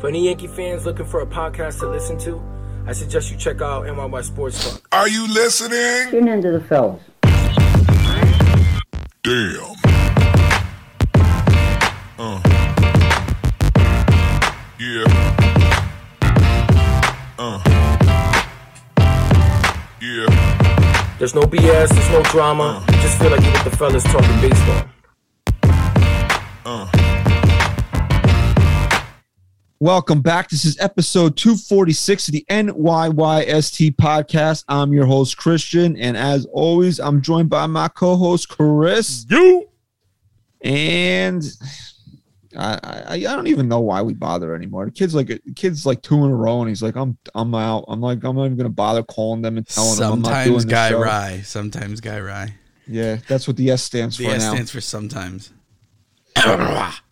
For any Yankee fans looking for a podcast to listen to, I suggest you check out NYY Sports Talk. Are you listening? Tune into the fellas. Damn. Uh. Yeah. Uh. Yeah. There's no BS, there's no drama. You just feel like you're with the fellas talking baseball. Uh. Welcome back. This is episode 246 of the NYYST podcast. I'm your host, Christian. And as always, I'm joined by my co host, Chris. You. And I, I, I don't even know why we bother anymore. The kid's like, the kid's like two in a row, and he's like, I'm, I'm out. I'm like, I'm not even going to bother calling them and telling them I'm not doing Sometimes Guy show. Rye. Sometimes Guy Rye. Yeah, that's what the S stands The for S now. stands for sometimes.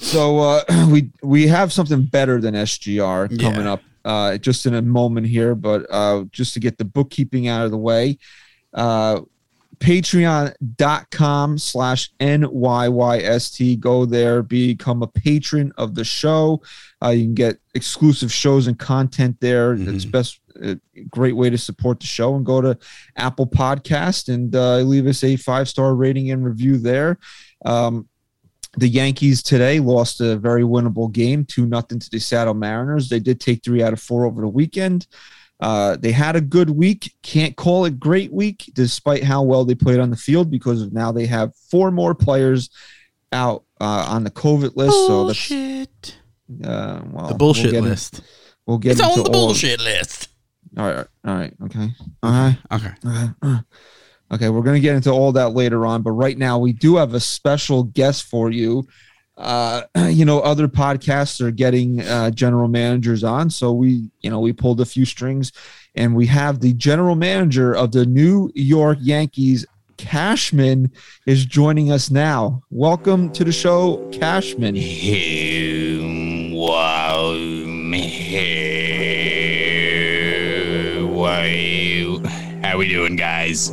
So uh, we we have something better than SGR coming Yeah. up uh, just in a moment here, but uh, just to get the bookkeeping out of the way, uh, patreon.com slash NYYST. Go there, become a patron of the show. Uh, you can get exclusive shows and content there. It's best a great way to support the show and go to Apple Podcast and uh, leave us a five star rating and review there. Um, the Yankees today lost a very winnable game, two nothing to the Seattle Mariners. They did take three out of four over the weekend. Uh, they had a good week. Can't call it great week, despite how well they played on the field, because of now they have four more players out uh, on the COVID list. So that's Bullshit. uh, well, The bullshit we'll get in- list. we'll get It's into on the all- bullshit list. All right, all right, okay, all right. Okay. Okay. uh, Okay, we're going to get into all that later on, but right now we do have a special guest for you. Uh, you know, other podcasts are getting uh, general managers on, so we, you know, we pulled a few strings, and we have the general manager of the New York Yankees, Cashman, is joining us now. Welcome to the show, Cashman. How we doing, guys?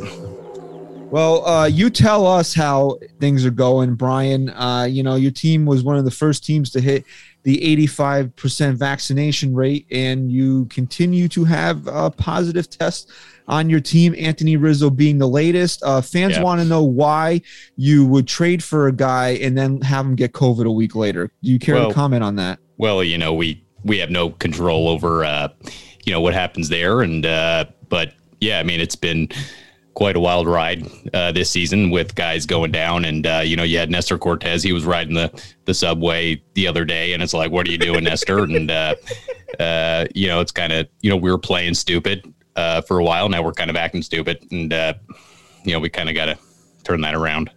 Well, uh, you tell us how things are going, Brian. Uh, you know, your team was one of the first teams to hit the 85% vaccination rate, and you continue to have uh, positive tests on your team. Anthony Rizzo being the latest. Uh, fans Yeah. want to know why you would trade for a guy and then have him get COVID a week later. Do you care Well- to comment on that? Well, you know, we we have no control over uh, you know, what happens there and uh but yeah, I mean, it's been quite a wild ride uh, this season with guys going down. And uh, you know you had Nestor Cortes. He was riding the the subway the other day and it's like what are you doing Nestor? And uh, uh, you know it's kind of you know we were playing stupid uh, for a while. Now we're kind of acting stupid and uh, you know we kind of got to turn that around.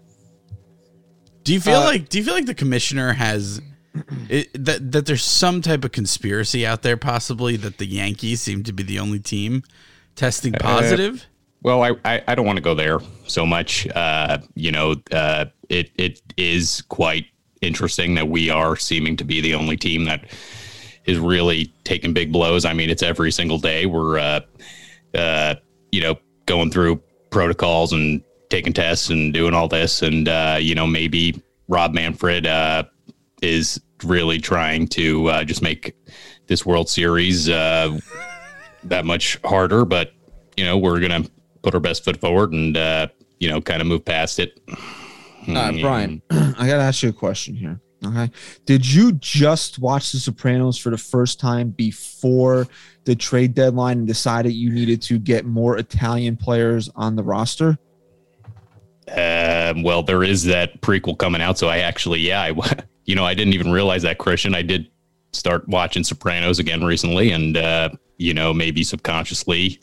Do you feel Uh, like do you feel like the commissioner has it, that that there's some type of conspiracy out there possibly that the Yankees seem to be the only team testing positive? Well, I, I, I don't want to go there so much. Uh, you know, uh, it it is quite interesting that we are seeming to be the only team that is really taking big blows. I mean, it's every single day we're uh, uh, you know going through protocols and taking tests and doing all this, and uh, you know maybe Rob Manfred uh, is really trying to uh, just make this World Series uh, that much harder, but you know we're gonna put our best foot forward and uh, you know kind of move past it. All right, Brian, I got to ask you a question here. Okay. Did you just watch The Sopranos for the first time before the trade deadline and decided you needed to get more Italian players on the roster? Um, well, there is that prequel coming out, so I actually, yeah, I, you know, I didn't even realize that Christian. I did start watching Sopranos again recently, and uh, you know, maybe subconsciously,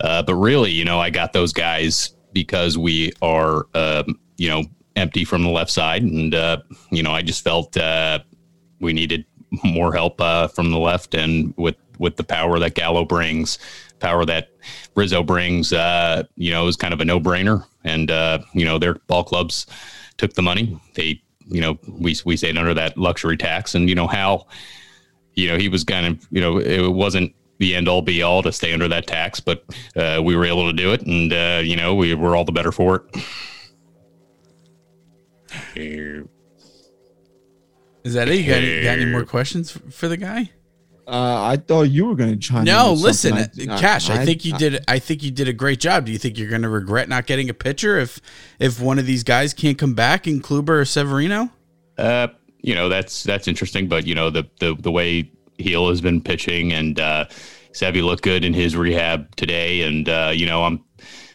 uh, but really, you know, I got those guys because we are, um, you know, empty from the left side, and uh, you know, I just felt uh, we needed more help uh, from the left, and with with the power that Gallo brings, power that Rizzo brings, uh, you know, is kind of a no brainer. And uh, you know, their ball clubs took the money. They, you know, we we stayed under that luxury tax, and you know how, you know, he was kind of, you know, it wasn't the end all be all to stay under that tax, but uh, we were able to do it, and uh, you know, we were all the better for it. Is that it? You got any, got any more questions for the guy? Uh, I thought you were going to chime in. No, with listen, something. uh, Cash. I, think you did. I think you did a great job. Do you think you're going to regret not getting a pitcher if if one of these guys can't come back in Kluber or Severino? Uh, you know that's that's interesting, but you know the the the way Gil has been pitching and uh, Sevy looked good in his rehab today, and uh, you know I'm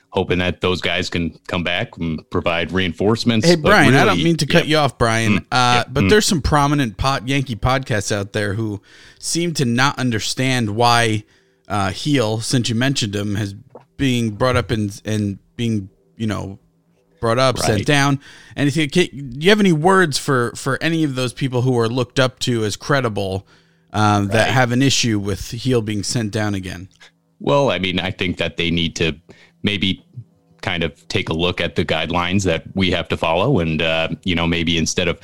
hoping that those guys can come back and provide reinforcements. Hey Brian, I don't mean to cut yeah. you off, Brian, Mm, uh, yeah, but mm. there's some prominent pot Yankee podcasts out there who seem to not understand why uh, Gil, since you mentioned him, has being brought up and and being you know brought up, sent Right. down. Anything? Do you have any words for for any of those people who are looked up to as credible um, that have an issue with Gil being sent down again? Well, I mean, I think that they need to maybe kind of take a look at the guidelines that we have to follow, and uh, you know, maybe instead of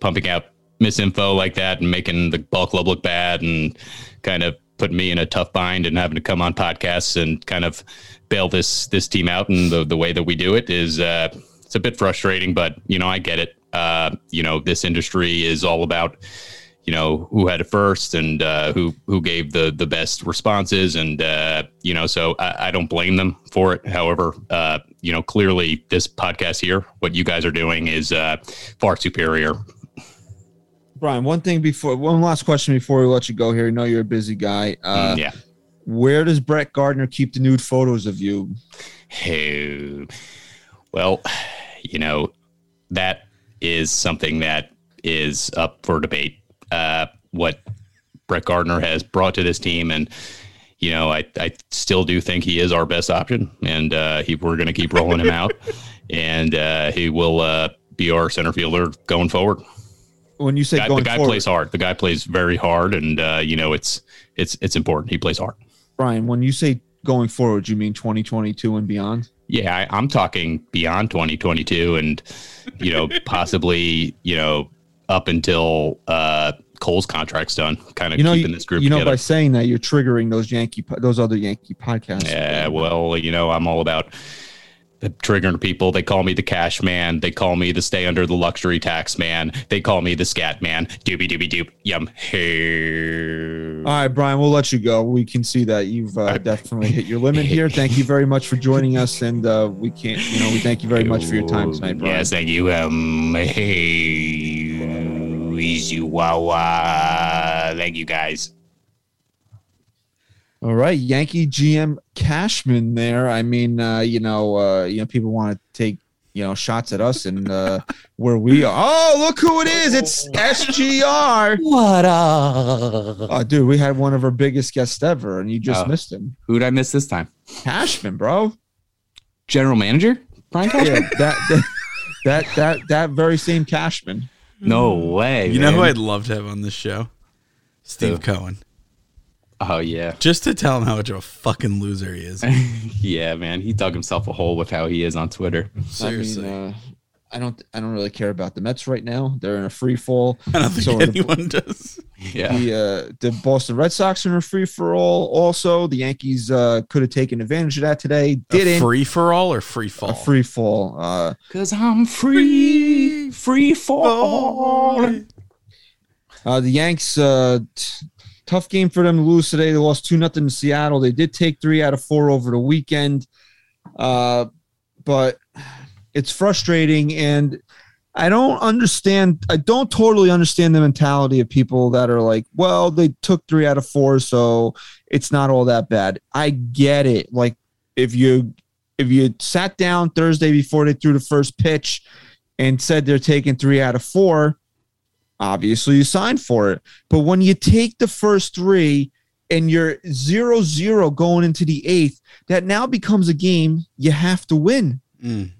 pumping out misinfo like that and making the ball club look bad and kind of putting me in a tough bind and having to come on podcasts and kind of bail this this team out and the the way that we do it is uh, it's a bit frustrating, but you know, I get it. Uh, you know, this industry is all about you know who had it first and uh, who who gave the the best responses and uh, you know so I, I don't blame them for it however uh, you know clearly this podcast here what you guys are doing is uh, far superior Brian, one thing before, one last question before we let you go here. I know you're a busy guy. Uh, Mm, yeah Where does Brett Gardner keep the nude photos of you? Hey, well you know that is something that is up for debate uh, what Brett Gardner has brought to this team and you know, I, I still do think he is our best option, and uh, he, we're going to keep rolling him out, and uh, he will uh, be our center fielder going forward. When you say Guy, the guy forward, plays hard. The guy plays very hard, and uh, you know, it's it's it's important. He plays hard. Brian, when you say going forward, you mean 2022 and beyond? Yeah, I, I'm talking beyond 2022, and you know, possibly you know up until uh, Cole's contract's done. Kind of You know, keeping you, this group you know, together. by saying that, you're triggering those Yankee, those other Yankee podcasts. Yeah, well, you know, I'm all about triggering people. They call me the cash man. They call me the stay under the luxury tax man. They call me the scat man. Doobie doobie doop. Yum. Hey. All right, Brian, we'll let you go. We can see that you've uh, definitely hit your limit here. Thank you very much for joining us, and uh, we can't, you know, we thank you very much for your time tonight, Brian. Yes, thank you. Um, hey, easy wawa. Thank you, guys. All right, Yankee GM Cashman there. I mean, uh, you know, uh, you know, people want to take you know shots at us and uh, where we are. Oh, look who it is! It's SGR. What up? Oh, dude, we had one of our biggest guests ever, and you just Oh. missed him. Who'd I miss this time? Cashman, bro. General manager? Brian Cashman? Yeah, that that that that, that very same Cashman. No way. You know who. I'd love to have on this show? Steve Who? Cohen. Oh yeah. Just to tell him how much of a fucking loser he is. yeah, man. He dug himself a hole with how he is on Twitter. Seriously. I mean, uh, I don't I don't really care about the Mets right now. They're in a free fall. I don't think so the- anyone does. Yeah. The uh, the Boston Red Sox are in a free for all. Also, the Yankees uh, could have taken advantage of that today. Didn't. free for all or free fall? A free fall. Uh, Cause I'm free, free fall. uh, the Yanks. Uh, t- tough game for them to lose today. They lost two nothing to Seattle. They did take three out of four over the weekend, uh, but it's frustrating and. I don't understand. I don't totally understand the mentality of people that are like, well, they took three out of four, so it's not all that bad. I get it. Like if you if you sat down Thursday before they threw the first pitch and said they're taking three out of four, obviously you signed for it. But when you take the first three and you're zero zero going into the eighth, that now becomes a game you have to win. Mm.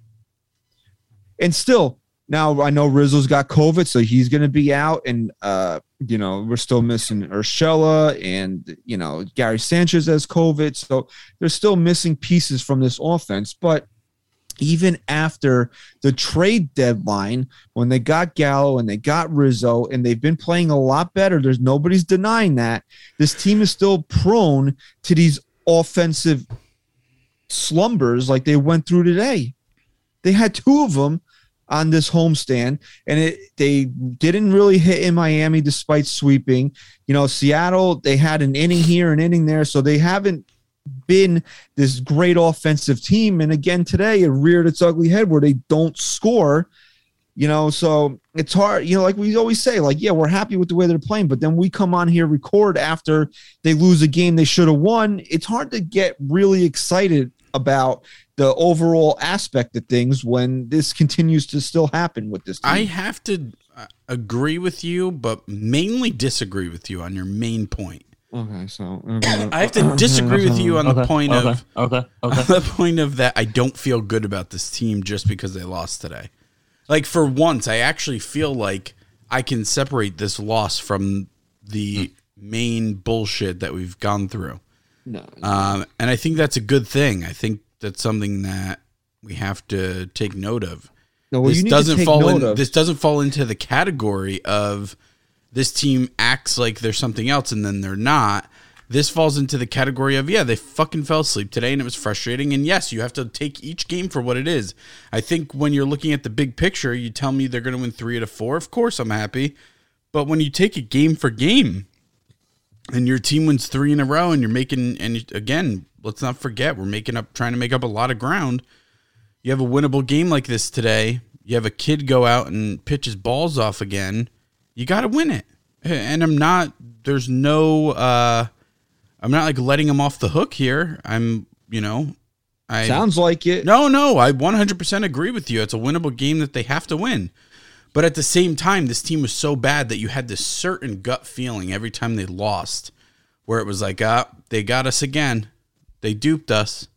And still, now I know Rizzo's got COVID, so he's going to be out. And, uh, you know, we're still missing Urshela and, you know, Gary Sanchez has COVID. So they're still missing pieces from this offense. But even after the trade deadline, when they got Gallo and they got Rizzo and they've been playing a lot better, there's nobody's denying that. This team is still prone to these offensive slumbers like they went through today. They had two of them on this homestand, and it they didn't really hit in Miami despite sweeping. You know, Seattle they had an inning here, an inning there, so they haven't been this great offensive team. And again today, it reared its ugly head where they don't score. You know, so it's hard. You know, like we always say, like yeah, we're happy with the way they're playing, but then we come on here record after they lose a game they should have won. It's hard to get really excited about the overall aspect of things when this continues to still happen with this team. I have to uh, agree with you, but mainly disagree with you on your main point. okay, so I have to disagree with you on the Okay, point okay, of okay, okay. on the point of that I don't feel good about this team just because they lost today. Like for once, I actually feel like I can separate this loss from the main bullshit that we've gone through. No, Um, and I think that's a good thing. I think that's something that we have to take note of. no, well, this doesn't to take fall note in, of. this doesn't fall into the category of this team acts like they're something else and then they're not. This falls into the category of yeah, they fucking fell asleep today and it was frustrating. And yes, you have to take each game for what it is. I think when you're looking at the big picture, you tell me they're going to win three out of four. Of course, I'm happy. But when you take a game for game, and your team wins three in a row, and you're making and again, let's not forget we're making up trying to make up a lot of ground. You have a winnable game like this today. You have a kid go out and pitch his balls off again. You got to win it. And I'm not. There's no. uh I'm not like letting him off the hook here. I'm. You know. I Sounds like it. no, no, I 100% agree with you. It's a winnable game that they have to win. But at the same time, this team was so bad that you had this certain gut feeling every time they lost, where it was like, ah, they got us again. They duped us.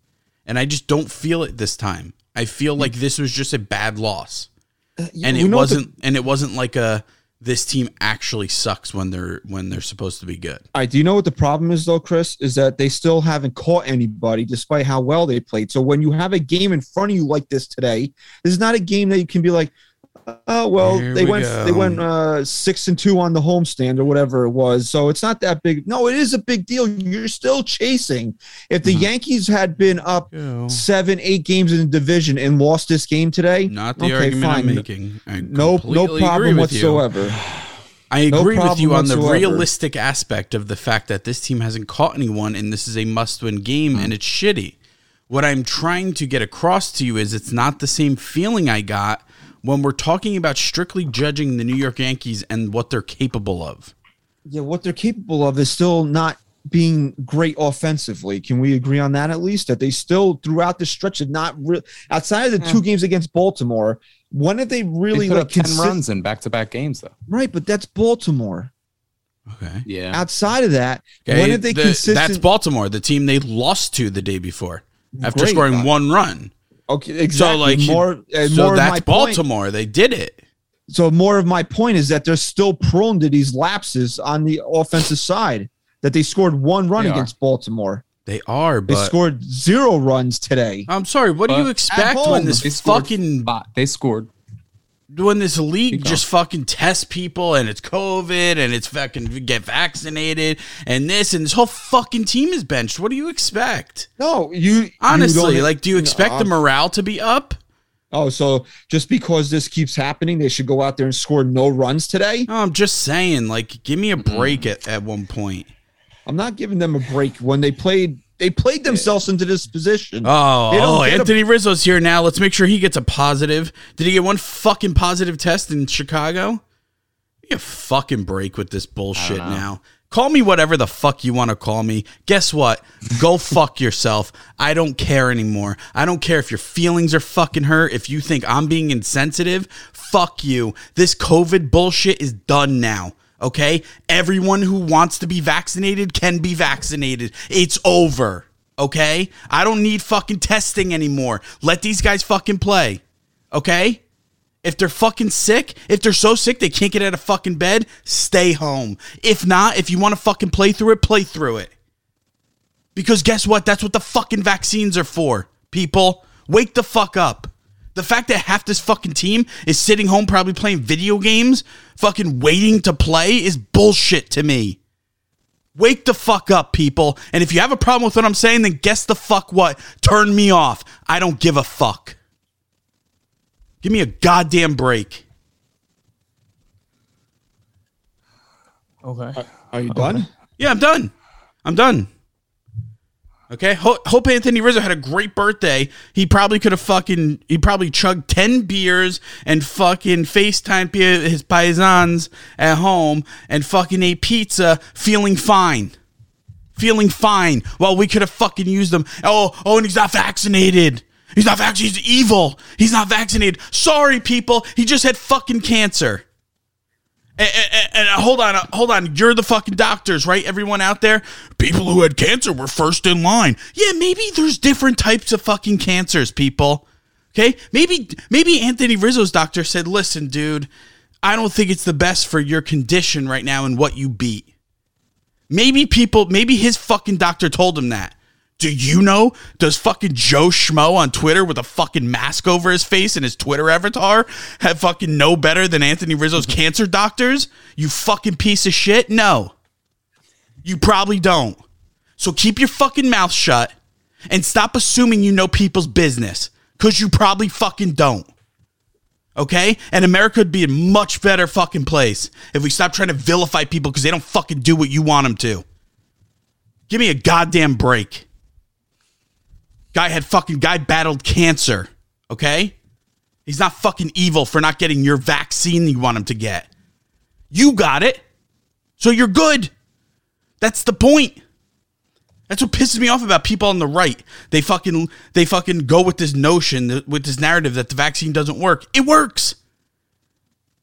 And I just don't feel it this time. I feel like this was just a bad loss. And You it what the- wasn't and it wasn't like a this team actually sucks when they're when they're supposed to be good. All right, do you know what the problem is though, Chris? Is that they still haven't caught anybody despite how well they played. So when you have a game in front of you like this today, this is not a game that you can be like, oh well, Here they we went go. they went uh six and two on the homestand or whatever it was. So it's not that big. No, it is a big deal. You're still chasing. If the Mhm. Yankees had been up Go. seven, eight games in the division and lost this game today, Not the okay, argument I'm making. I no no problem whatsoever. I No agree with you on the realistic aspect of the fact that this team hasn't caught anyone and this is a must win game and it's shitty. What I'm trying to get across to you is it's not the same feeling I got when we're talking about strictly judging the New York Yankees and what they're capable of. yeah, what they're capable of is still not being great offensively. Can we agree on that at least? That they still throughout the stretch have not re- outside of the two games against Baltimore. When did they really They put like up ten consi- runs in back-to-back games, though. Right, but that's Baltimore. Okay. Yeah, Outside of that, Okay, when did they the- consistent? That's Baltimore, the team they lost to the day before after Great. scoring one run. Okay, exactly. like, more, and so more of that's my point- Baltimore. They did it. so more of my point is that they're still prone to these lapses on the offensive side. That they scored one run They are. against Baltimore. They are, They scored zero runs today. I'm sorry. What do you expect home, when this they scored fucking five- They scored. When this league just fucking tests people and it's COVID and it's fucking get vaccinated and this and this whole fucking team is benched. What do you expect? No, you you Honestly, don't- like, do you expect the Uh, morale to be up? Oh, so just because this keeps happening, they should go out there and score no runs today? No, I'm just saying, like, give me a break at, at one point. I'm not giving them a break when they played. They played themselves into this position. Oh, oh get a- Anthony Rizzo's here now. Let's make sure he gets a positive. Did he get one fucking positive test in Chicago? Give me a fucking break with this bullshit now. Call me whatever the fuck you want to call me. Guess what? Go fuck yourself. I don't care anymore. I don't care if your feelings are fucking hurt. If you think I'm being insensitive, fuck you. This COVID bullshit is done now. Okay? Everyone who wants to be vaccinated can be vaccinated. It's over. Okay? I don't need fucking testing anymore. Let these guys fucking play. Okay? If they're fucking sick, if they're so sick they can't get out of fucking bed, stay home. If not, if you want to fucking play through it, play through it. Because guess what? That's what the fucking vaccines are for, people. Wake the fuck up. The fact that half this fucking team is sitting home probably playing video games, fucking waiting to play, is bullshit to me. Wake the fuck up, people. And if you have a problem with what I'm saying, then guess the fuck what? Turn me off. I don't give a fuck. Give me a goddamn break. Okay. Are you done? Yeah, I'm done. I'm done. Okay. Hope Anthony Rizzo had a great birthday. He probably could have fucking. He probably chugged ten beers and fucking Facetime his paisans at home and fucking ate pizza, feeling fine, feeling fine. While we could have fucking used them. Oh, oh, and he's not vaccinated. He's not vaccinated. He's evil. He's not vaccinated. Sorry, people. He just had fucking cancer. And, and, and hold on, uh, hold on. You're the fucking doctors, right? Everyone out there, people who had cancer were first in line. Yeah, maybe there's different types of fucking cancers, people. Okay, maybe maybe Anthony Rizzo's doctor said, "Listen, dude, I don't think it's the best for your condition right now and what you beat." Maybe people, maybe his fucking doctor told him that. Do you know? Does fucking Joe Schmo on Twitter with a fucking mask over his face and his Twitter avatar have fucking no better than Anthony Rizzo's cancer doctors? You fucking piece of shit? No. You probably don't. So keep your fucking mouth shut and stop assuming you know people's business because you probably fucking don't. Okay? And America would be a much better fucking place if we stop trying to vilify people because they don't fucking do what you want them to. Give me a goddamn break. Guy had fucking guy battled cancer. Okay? He's not fucking evil for not getting your vaccine you want him to get. You got it. So you're good. That's the point. That's what pisses me off about people on the right. They fucking they fucking go with this notion with this narrative that the vaccine doesn't work. It works.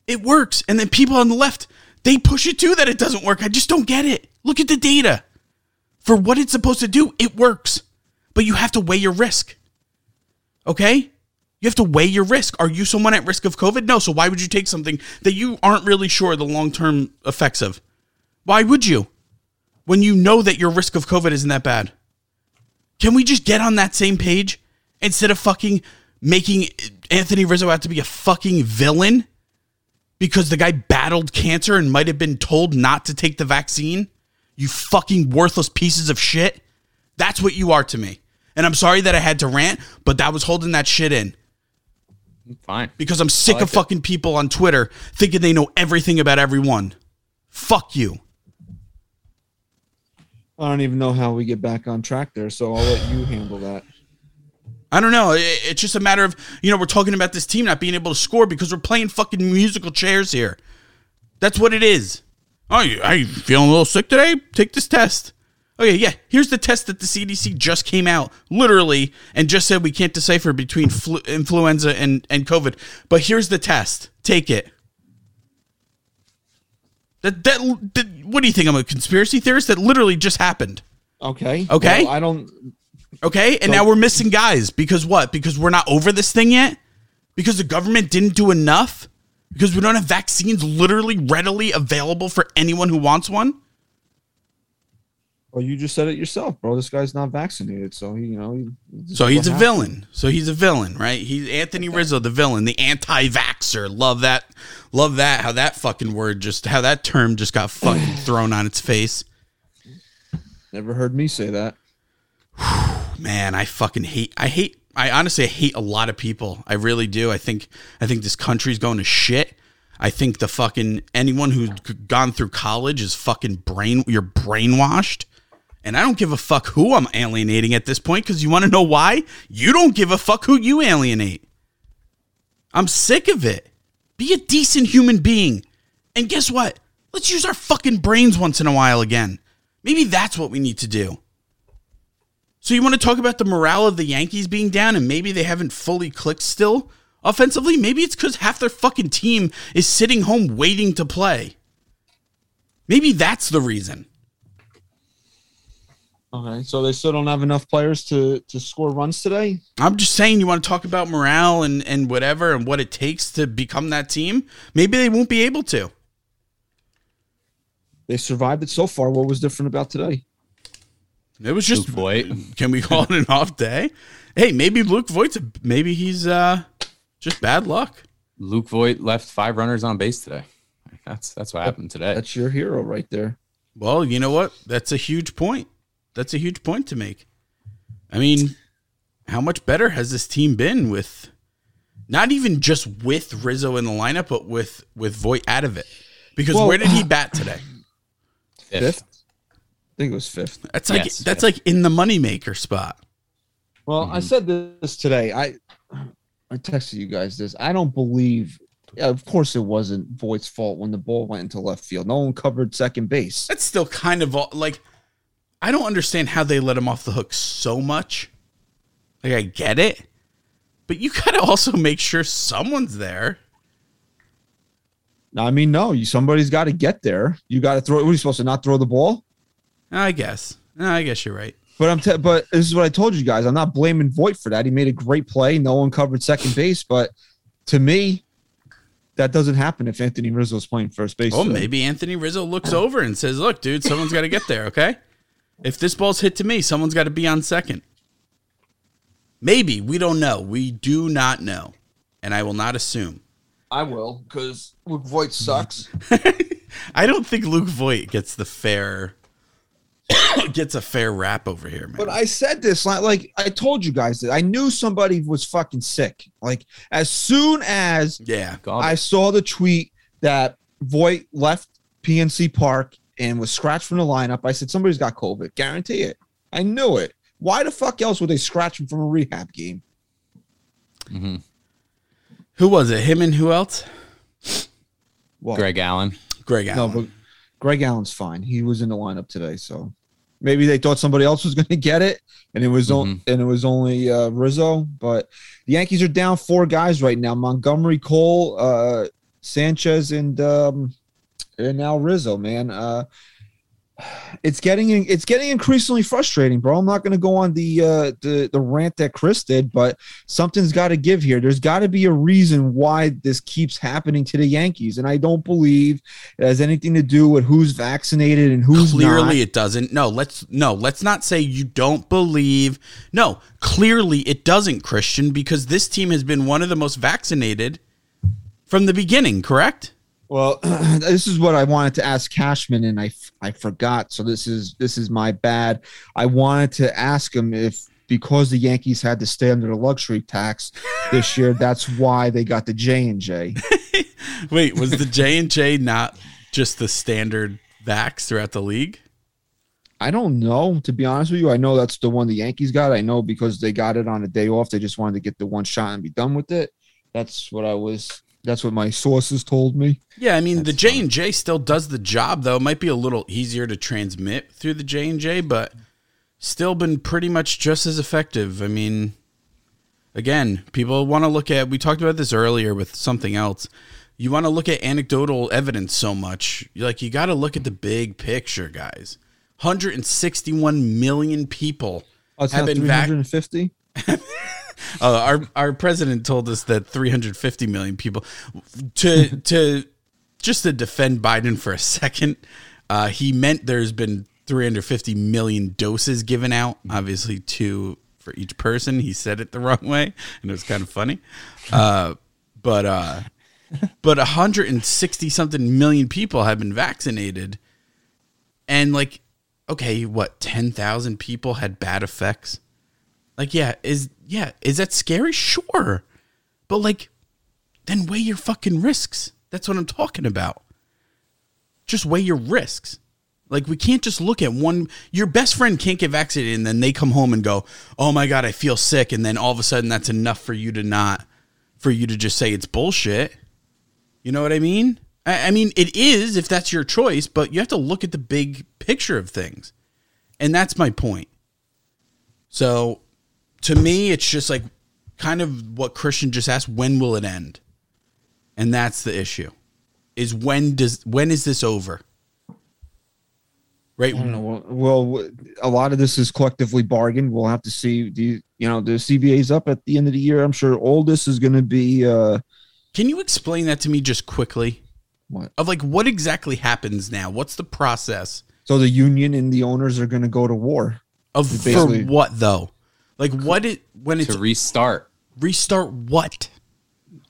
It works. And then people on the left, they push it too that it doesn't work. I just don't get it. Look at the data. For what it's supposed to do, it works. But you have to weigh your risk. Okay? You have to weigh your risk. Are you someone at risk of COVID? No. So why would you take something that you aren't really sure the long term effects of? Why would you? When you know that your risk of COVID isn't that bad. Can we just get on that same page instead of fucking making Anthony Rizzo out to be a fucking villain because the guy battled cancer and might have been told not to take the vaccine? You fucking worthless pieces of shit. That's what you are to me. And I'm sorry that I had to rant, but that was holding that shit in Fine. because I'm sick like of fucking people on Twitter thinking they know everything about everyone. Fuck you. I don't even know how we get back on track there, so I'll let you handle that. I don't know. It's just a matter of, you know, we're talking about this team not being able to score because we're playing fucking musical chairs here. That's what it is. Oh, you, are you feeling a little sick today? Take this test. Okay, yeah. Here's the test that the CDC just came out, literally, and just said we can't decipher between flu- influenza and, and COVID. But here's the test. Take it. That, that, that, what do you think? I'm a conspiracy theorist? That literally just happened. Okay. Okay. Well, I don't. Okay. And So- now we're missing guys because what? Because we're not over this thing yet? Because the government didn't do enough? Because we don't have vaccines literally readily available for anyone who wants one? Well, you just said it yourself, bro. This guy's not vaccinated, so he, you know. He, So he's a happened. villain. So he's a villain, right? He's Anthony Rizzo, the villain, the anti-vaxer. Love that. Love that. How that fucking word just, how that term just got fucking thrown on its face. Never heard me say that. man i fucking hate i hate i honestly hate a lot of people i really do i think i think this country's going to shit i think the fucking anyone who's gone through college is fucking brain you're brainwashed and i don't give a fuck who i'm alienating at this point because you want to know why? You don't give a fuck who you alienate. I'm sick of it. Be a decent human being. And guess what? Let's use our fucking brains once in a while again. Maybe that's what we need to do. So you want to talk about the morale of the Yankees being down and maybe they haven't fully clicked still? Offensively? Maybe it's because half their fucking team is sitting home waiting to play. Maybe that's the reason. Okay, so they still don't have enough players to to score runs today. I'm just saying you want to talk about morale and, and whatever and what it takes to become that team. Maybe they won't be able to. They survived it so far. What was different about today? It was just Luke Voit. Can we call it an off day? Hey, maybe Luke Voit's maybe he's uh just bad luck. Luke Voit left five runners on base today. That's that's what happened today. That's your hero right there. Well, you know what? That's a huge point. That's a huge point to make. I mean, how much better has this team been with Not even just with Rizzo in the lineup, but with with Voit out of it. Because Well- where did he bat today? Fifth. I think it was fifth. That's like Yes, that's yeah. like in the moneymaker spot. Well, I mm-hmm. said this today. I I texted you guys this. I don't believe. Of course, it wasn't Voit's fault when the ball went into left field. No one covered second base. That's still kind of like I don't understand how they let him off the hook so much. Like I get it, but you gotta also make sure someone's there. I mean, no, you somebody's got to get there. You got to throw. What are you supposed to not throw the ball? I guess. I guess you're right. But I'm. Te- but this is what I told you guys. I'm not blaming Voit for that. He made a great play. No one covered second base. But to me, that doesn't happen if Anthony Rizzo is playing first base. Well, today. maybe Anthony Rizzo looks over and says, "Look, dude, someone's got to get there. Okay, if this ball's hit to me, someone's got to be on second. Maybe we don't know. We do not know, and I will not assume. I will because Luke Voit sucks. I don't think Luke Voit gets the fair gets a fair rap over here, man. But I said this like, like I told you guys that I knew somebody was fucking sick. Like as soon as yeah, I saw the tweet that Voit left PNC Park and was scratched from the lineup, I said somebody's got COVID. Guarantee it. I knew it. Why the fuck else would they scratch him from a rehab game? who was it? Him and who else? Well, Greg Allen. Greg Allen. No, but Greg Allen's fine. He was in the lineup today, so maybe they thought somebody else was going to get it, and it was on, and it was only uh, Rizzo. But the Yankees are down four guys right now: Montgomery, Cole, uh, Sanchez, and um, and now Rizzo. Man, uh, it's getting it's getting increasingly frustrating, bro. I'm not going to go on the uh, the the rant that Chris did, but something's got to give here. There's got to be a reason why this keeps happening to the Yankees, and I don't believe it has anything to do with who's vaccinated and who's clearly not. it doesn't. No, let's no, let's not say you don't believe. No, clearly it doesn't, Christian, because this team has been one of the most vaccinated from the beginning, correct? Well, this is what I wanted to ask Cashman, and I I forgot. So this is this is my bad. I wanted to ask him if because the Yankees had to stay under the luxury tax this year, that's why they got the J and J. Wait, was the J and J not just the standard vax throughout the league? I don't know, to be honest with you. I know that's the one the Yankees got. I know because they got it on a day off. They just wanted to get the one shot and be done with it. That's what I was. That's what my sources told me. Yeah, I mean the J and J still does the job though. It might be a little easier to transmit through the J and J, but still been pretty much just as effective. I mean, again, people want to look at. We talked about this earlier with something else. You want to look at anecdotal evidence so much. You're like you got to look at the big picture, guys. 161 million people Oh, have been vac- 350. uh, our our president told us that 350 million people to to just to defend Biden for a second. Uh, he meant there's been 350 million doses given out, obviously two for each person. He said it the wrong way, and it was kind of funny. Uh, but uh, but 160 something million people have been vaccinated, and like, okay, what 10,000 people had bad effects. Like, yeah, is yeah, is that scary? Sure. But like then weigh your fucking risks. That's what I'm talking about. Just weigh your risks. Like we can't just look at one your best friend can't get vaccinated and then they come home and go, "Oh my god, I feel sick." And then all of a sudden that's enough for you to not for you to just say it's bullshit. You know what I mean? I, I mean, it is if that's your choice, but you have to look at the big picture of things. And that's my point. So to me, it's just like kind of what Christian just asked when will it end? And that's the issue. Is when does when is this over? Right? I don't know. Well, well, a lot of this is collectively bargained. We'll have to see. The you know the CBA's up at the end of the year. I'm sure all this is going to be. uh Can you explain that to me just quickly? What? Of like what exactly happens now? What's the process So the union and the owners are going to go to war. of for what though? Like what it when it's to restart restart what?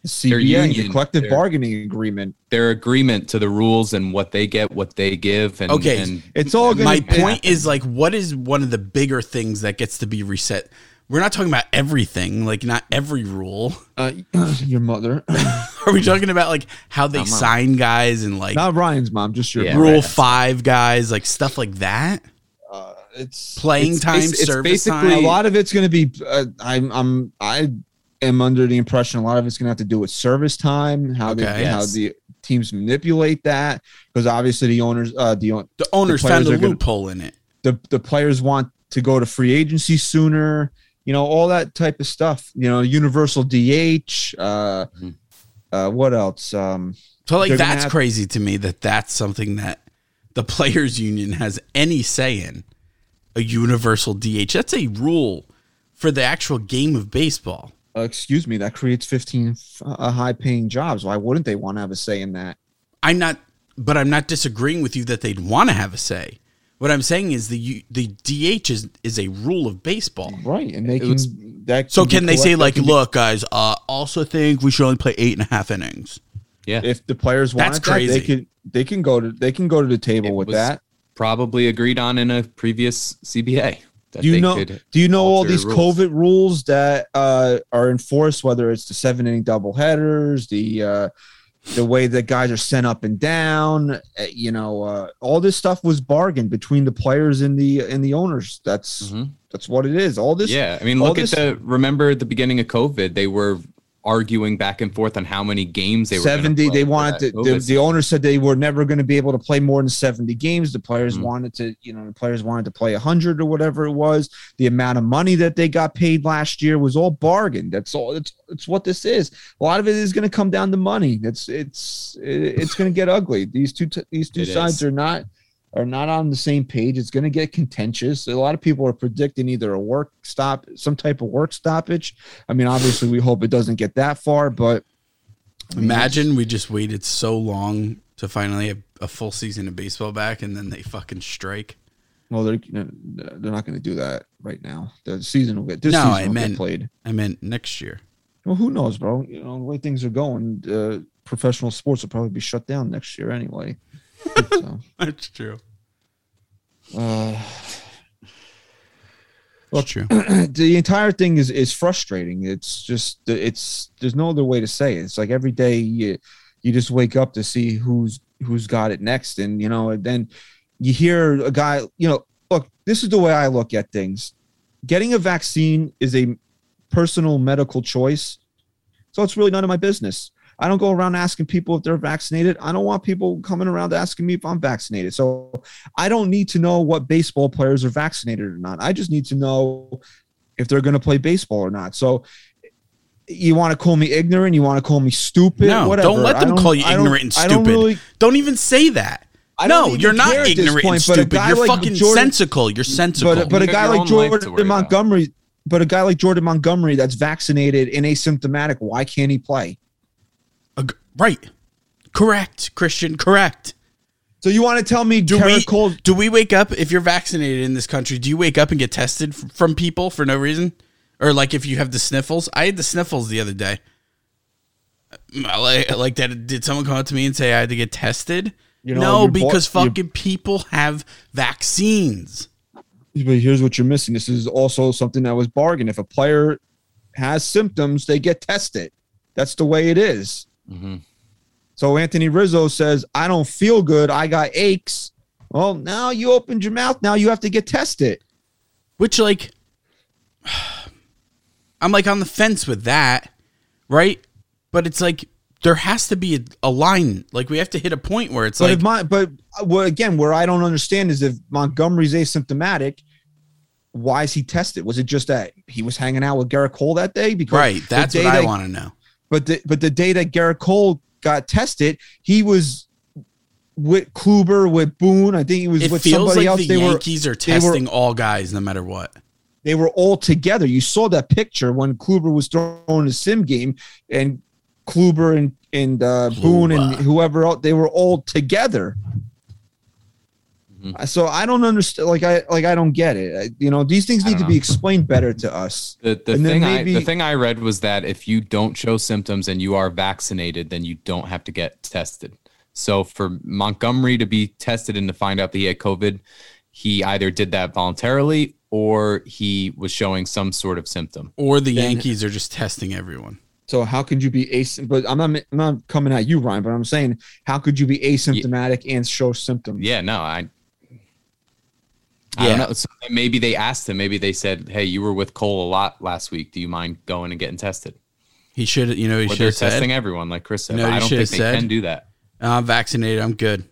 The CBA, the union, collective they're- bargaining agreement. their agreement to the rules and what they get, what they give, and Okay. and It's all going My to point is like what is one of the bigger things that gets to be reset? we're not talking about everything, like not every rule. Uh, your mother, Are we talking about like how they sign guys and like not Ryan's mom, just your Yeah, rule right. five guys, like stuff like that? It's Playing It's time, it's service basically- time. a lot of it's going to be. Uh, I'm I'm I am under the impression a lot of it's going to have to do with service time, how Okay. they how the teams manipulate that, because obviously the owners, uh, the The owners players found a are gonna- loophole in it. the the players want to go to free agency sooner. You know all that type of stuff. You know, universal DH. Uh, Mhm. uh, what else? Um, So like that's have- crazy to me that that's something that the players union has any say in. A universal DH. That's a rule for the actual game of baseball. uh, excuse me, that creates 15 uh, high paying jobs. Why wouldn't they want to have a say in that? I'm not but I'm not disagreeing with you that they'd want to have a say. What I'm saying is the the DH is is a rule of baseball. Right. And they can, was- that So can they say like, can be- look, guys, uh, also think we should only play eight and a half innings? Yeah. if the players want That's that, they can, they can go to, they can go to the table It with was that. Probably agreed on in a previous CBA. that Do you know? Do you know all these rules. COVID rules that uh, are enforced? Whether it's the seven inning double headers, the uh, the way that guys are sent up and down, uh, you know, uh, all this stuff was bargained between the players and the and the owners. That's Mhm. that's what it is. All this, Yeah, I mean, look this- at the. Remember at the beginning of COVID, they were arguing back and forth on how many games they were. 70 they wanted to the, the owner said they were never going to be able to play more than 70 games the players Mhm. wanted to you know the players wanted to play 100 or whatever it was the amount of money that they got paid last year was all bargained that's all it's it's what this is a lot of it is going to come down to money it's it's it's going to get ugly these two t- these two It sides is. are not are not on the same page it's going to get contentious a lot of people are predicting either a work stop some type of work stoppage i mean obviously we hope it doesn't get that far but I mean, Imagine we just waited so long to finally have a full season of baseball back, and then they fucking strike. Well, they're they're not going to do that right now. The season will get this No, season I meant- played. I meant next year. Well, who knows, bro? You know the way things are going, uh, professional sports will probably be shut down next year anyway. So, That's true. uh, That's true. the entire thing is is frustrating. It's just it's there's no other way to say it. It's like every day you you just wake up to see who's who's got it next, and you know, and then you hear a guy. You know, look, this is the way I look at things. Getting a vaccine is a personal medical choice, so it's really none of my business. I don't go around asking people if they're vaccinated. I don't want people coming around asking me if I'm vaccinated. So I don't need to know what baseball players are vaccinated or not. I just need to know if they're going to play baseball or not. So you want to call me ignorant? You want to call me stupid? No, whatever. don't let I them call you ignorant and I don't stupid. really- Don't even say that. I no, you're not care at this ignorant and point, but stupid. You're like fucking Jordan- sensical. You're sensical. But but a You got guy like own life to Jordan worry about. Montgomery, but a guy like Jordan Montgomery that's vaccinated and asymptomatic, why can't he play? Ag- right. Correct, Christian. Correct. So you want to tell me Do we Cole? do we wake up if you're vaccinated in this country? Do you wake up and get tested from people for no reason, or like if you have the sniffles? I had the sniffles the other day. Like, like that? Did someone come up to me and say I had to get tested? You know, no, your bo- because fucking people have vaccines. But here's what you're missing. This is also something that was bargained. If a player has symptoms, they get tested. That's the way it is. Mhm. So Anthony Rizzo says, I don't feel good. I got aches. Well, now you opened your mouth. Now you have to get tested. Which like I'm like on the fence with that, right? But it's like there has to be a, a line. Like we have to hit a point where it's But like my, but uh, well, again, where I don't understand is if Montgomery's asymptomatic, why is he tested? Was it just that he was hanging out with Gerrit Cole that day? Because right. That's day what I that- want to know. But the but the day that Gerrit Cole got tested, he was with Kluber, with Boone. I think he was It with somebody like else. the They were Yankees are they were- testing all guys no matter what. they were all together. You saw that picture when Kluber was throwing the sim game, and Kluber and and uh, Boone and whoever else they were all together. Mhm. So I don't understand. Like I like I don't get it. I- you know, these things need to don't be explained better to us. The the thing maybe- I the thing I read was that if you don't show symptoms and you are vaccinated, then you don't have to get tested. So for Montgomery to be tested and to find out that he had COVID, he either did that voluntarily or he was showing some sort of symptom. Or the Then- Yankees are just testing everyone. So how could you be as? But I'm not. I'm not coming at you, Ryan. But I'm saying, how could you be asymptomatic and show symptoms? Yeah, no, I. I Yeah. don't know. So maybe they asked him. Maybe they said, "Hey, you were with Cole a lot last week. Do you mind going and getting tested?" He should, you know, he should they're said, testing everyone, like Chris said. No, but I don't should've think they said- can do that. I'm vaccinated. I'm good.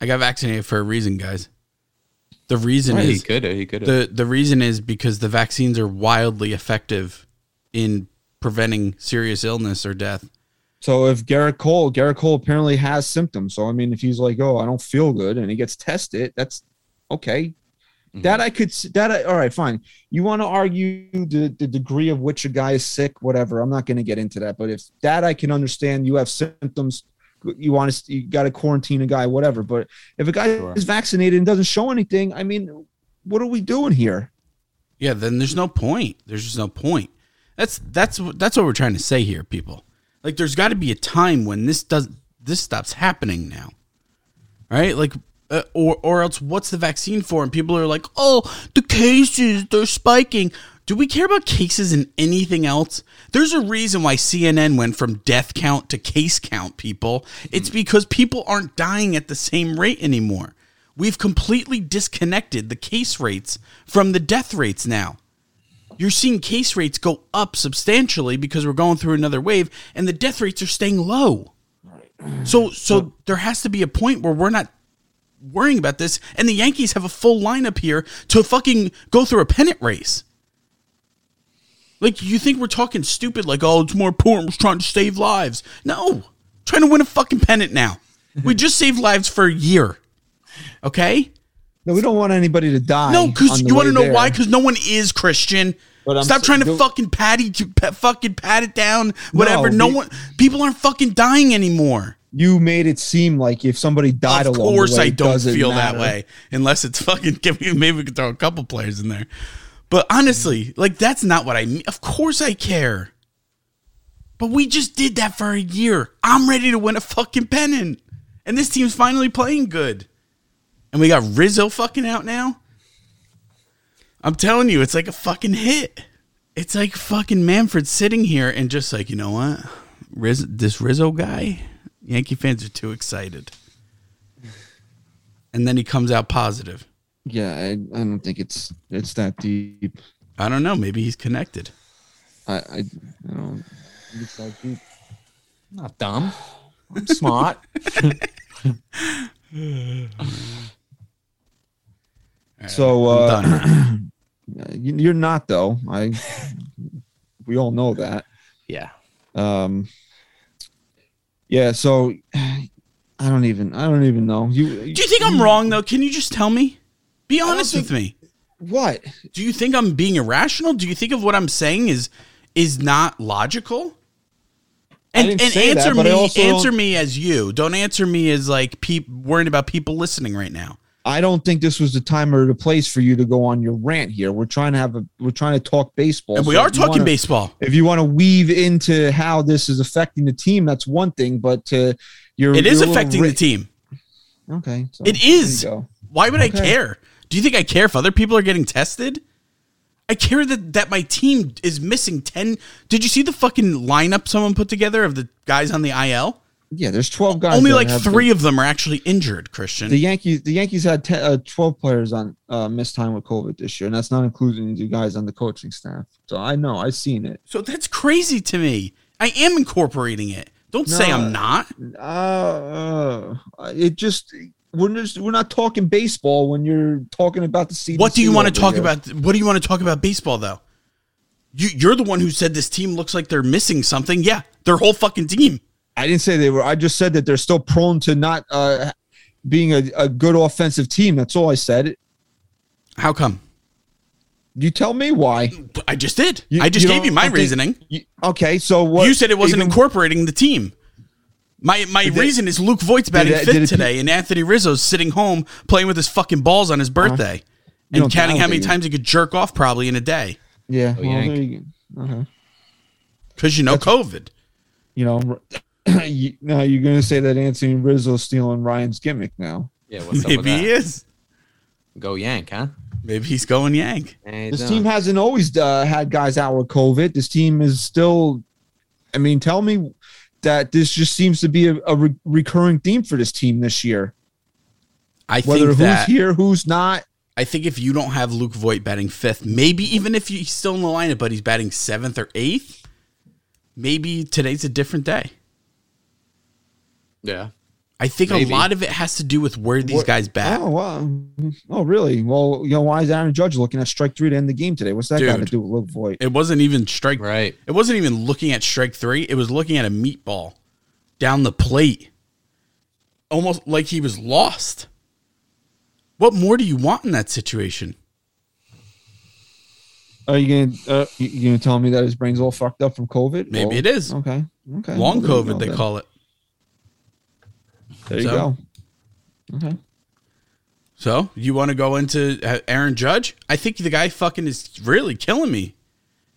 I got vaccinated for a reason, guys. The reason Right, he is could. He could. the the reason is because the vaccines are wildly effective in preventing serious illness or death. So if Gerrit Cole, Gerrit Cole apparently has symptoms. So I mean, if he's like, "Oh, I don't feel good," and he gets tested, that's okay. Mm-hmm. That I could. That I, all right, fine. You want to argue the the degree of which a guy is sick, whatever. I'm not going to get into that. But if that I can understand, you have symptoms. You want to, you got to quarantine a guy, whatever. But if a guy Sure. is vaccinated and doesn't show anything, I mean, what are we doing here? Yeah, then there's no point. There's just no point. That's that's that's what we're trying to say here, people. Like, there's got to be a time when this does this stops happening now, right? Like, uh, or or else what's the vaccine for? And people are like, oh, the cases they're spiking. Do we care about cases and anything else? There's a reason why CNN went from death count to case count, people. It's because people aren't dying at the same rate anymore. We've completely disconnected the case rates from the death rates now. You're seeing case rates go up substantially because we're going through another wave and the death rates are staying low. So so there has to be a point where we're not worrying about this and the Yankees have a full lineup here to fucking go through a pennant race. Like you think we're talking stupid like oh it's more important we're trying to save lives. No. Trying to win a fucking pennant now. We just saved lives for a year. Okay? No, we don't want anybody to die. No, because you want to know there. why? Because no one is Christian. But I'm Stop s- trying to the- fucking patty, to, fucking pat it down. Whatever. No, the- one. People aren't fucking dying anymore. You made it seem like if somebody died of along course, the way, I don't feel that way unless it's fucking. Give me. Maybe we could throw a couple players in there. But honestly, like that's not what I mean. Of course, I care. But we just did that for a year. I'm ready to win a fucking pennant, and this team's finally playing good. And we got Rizzo fucking out now. I'm telling you, it's like a fucking hit. It's like fucking Manfred sitting here and just like, you know what? Riz- this Rizzo guy, Yankee fans are too excited. And then he comes out positive. Yeah, I, I don't think it's it's that deep. I don't know. Maybe he's connected. I I, I don't think it's that deep. Not dumb. I'm smart. So uh, you're not though. I we all know that. yeah. Um, yeah. So I don't even I don't even know. You Do you think I'm wrong though? Can you just tell me? Be honest with me. what? Do you think I'm being irrational? Do you think of what I'm saying is is not logical? And, and say that, answer me answer me as you. Don't answer me as like peop, worrying about people listening right now. I don't think this was the time or the place for you to go on your rant here. We're trying to have a we're trying to talk baseball. And we So are talking wanna- baseball. If you want to weave into how this is affecting the team, that's one thing. But uh, you're It is you're a little affecting the team. Okay, so It is. Why would I care? Do you think I care if other people are getting tested? I care that that my team is missing 10 Did you see the fucking lineup someone put together of the guys on the IL? Yeah, there's 12 guys. Only like have 3 of them are actually injured, Christian. The, Yankees, the Yankees had 10, uh, 12 players on uh, missed time with COVID this year, and that's not including the guys on the coaching staff. So I know, I've seen it. so that's crazy to me. I am incorporating it. Don't say I'm not. Uh, uh, it just we're just we're not talking baseball when you're talking about the CDC. What do you want to talk here. about? What do you want to talk about baseball though? You, you're the one who said this team looks like they're missing something. Yeah, their whole fucking team. I didn't say they were. I just said that they're still prone to not uh, being a, a good offensive team. That's all I said. How come? You tell me why. I just did. You- I just you gave you my think- reasoning. You, okay, so what? you said it wasn't even- incorporating the team. My my Did reason is Luke Voit's batting it- fifth did it- today, and Anthony Rizzo's sitting home playing with his fucking balls on his birthday, You and counting how many think- times he could jerk off probably in a day Yeah, Oh, well, you, uh-huh. because you know COVID. you know, you, now you're going to say that Anthony Rizzo's stealing Ryan's gimmick now. Yeah. What's up with Maybe he is. Go Yank, huh? Maybe he's going Yank. Hey, This no. team hasn't always uh, had guys out with COVID. This team is still. I mean, tell me that this just seems to be a, a re- recurring theme for this team this year. I Whether think who's that here, who's not. I think if you don't have Luke Voit batting fifth, maybe even if he's still in the lineup, but he's batting seventh or eighth, maybe today's a different day. Yeah. I think Maybe. a lot of it has to do with where these What- guys bat. Oh, wow. oh, really? Well, you know, why is Aaron Judge looking at strike three to end the game today? What's that got to do with Luke Voit? It wasn't even strike. Right. It wasn't even looking at strike three. It was looking at a meatball down the plate, almost like he was lost. What more do you want in that situation? Are you gonna uh, you, you gonna tell me that his brain's all fucked up from COVID? Maybe it is. Okay. Okay. Long Well, COVID, they then. call it. There you So? go. Okay. So you want to go into uh, Aaron Judge? I think the guy fucking is really killing me.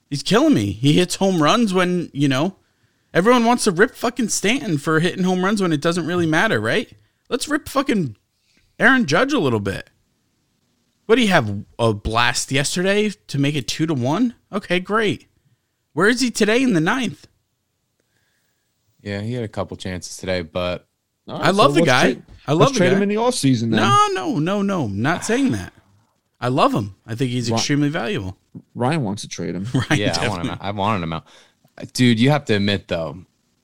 He's killing me. He hits home runs when you know everyone wants to rip fucking Stanton for hitting home runs when it doesn't really matter, right? Let's rip fucking Aaron Judge a little bit. What do you have a blast yesterday to make it two to one? Okay, great. Where is he today in the ninth? Yeah, he had a couple chances today, but All I love the guy. trade- I love let's the trade guy. him in the offseason then. No, no, no, no. Not saying that. I love him. I think he's Why- extremely valuable. Ryan wants to trade him. Right? yeah, I want him. Out. I wanted him out. Dude, you have to admit though,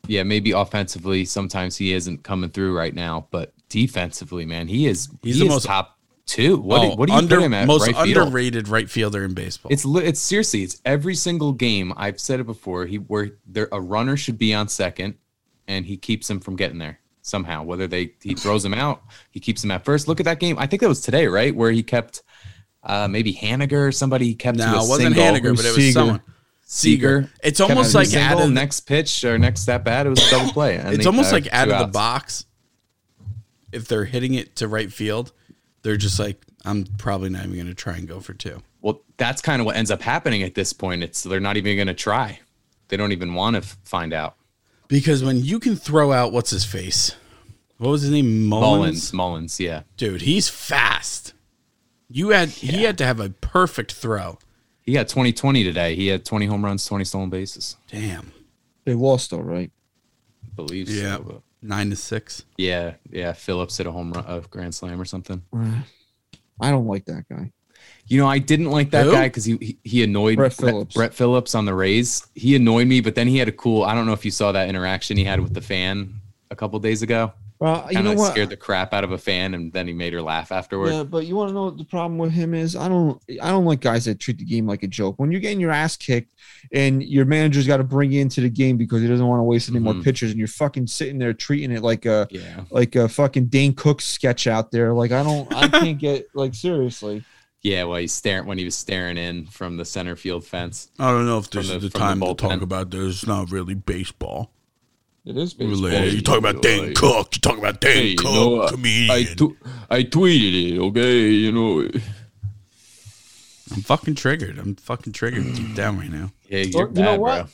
yeah, maybe offensively sometimes he isn't coming through right now, but defensively, man, he is. He's he the is most- top two. What? Oh, do, what do you under, put him at? most right field? underrated right fielder in baseball. It's it's seriously, it's every single game. I've said it before. He where there a runner should be on second, and he keeps him from getting there somehow. Whether they he throws him out, he keeps him at first. Look at that game. I think that was today, right, where he kept uh maybe Haniger or somebody he kept to no, a it wasn't single. Haniger, but it was Seager. someone. Seager. It's almost like single, out of next pitch or next step bat. It was a double play. and it's almost uh, like out of the box. If they're hitting it to right field, they're just like, I'm probably not even going to try and go for two. Well, that's kind of what ends up happening at this point. It's they're not even going to try. They don't even want to find out. Because when you can throw out what's his face, what was his name? Mullins, Mullins, Mullins, yeah. dude, he's fast. You had he had to have a perfect throw. He got 2020 today. He had 20 home runs, 20 stolen bases. Damn, They lost all right. I believe Yeah. so. but- nine to six. Yeah, yeah. Phillips hit a home run, a grand slam or something. I don't like that guy. You know, I didn't like that Who? guy because he, he annoyed Brett Phillips. Brett Phillips on the Rays. He annoyed me, but then he had a cool. I don't know if you saw that interaction he had with the fan a couple days ago. Well, you Kind know of what? scared the crap out of a fan, and then he made her laugh afterward. Yeah, but you want to know what the problem with him is? I don't I don't like guys that treat the game like a joke. When you're getting your ass kicked and your manager's got to bring you into the game because he doesn't want to waste any more Mhm. pitchers and you're fucking sitting there treating it like a Yeah, like a fucking Dane Cook sketch out there. Like I don't I can't get like seriously. Yeah. Well, he's staring when he was staring in from the center field fence. I don't know if this is the time to talk about this. It's not really baseball. It is Really, baseball. you talk about Dan Cook. You talk about Dan Hey, you Cook, know, I- comedian. I tw- I tweeted it. Okay, you know. I'm fucking triggered. I'm fucking triggered deep down right now. Yeah, you're Well, you know bad, what?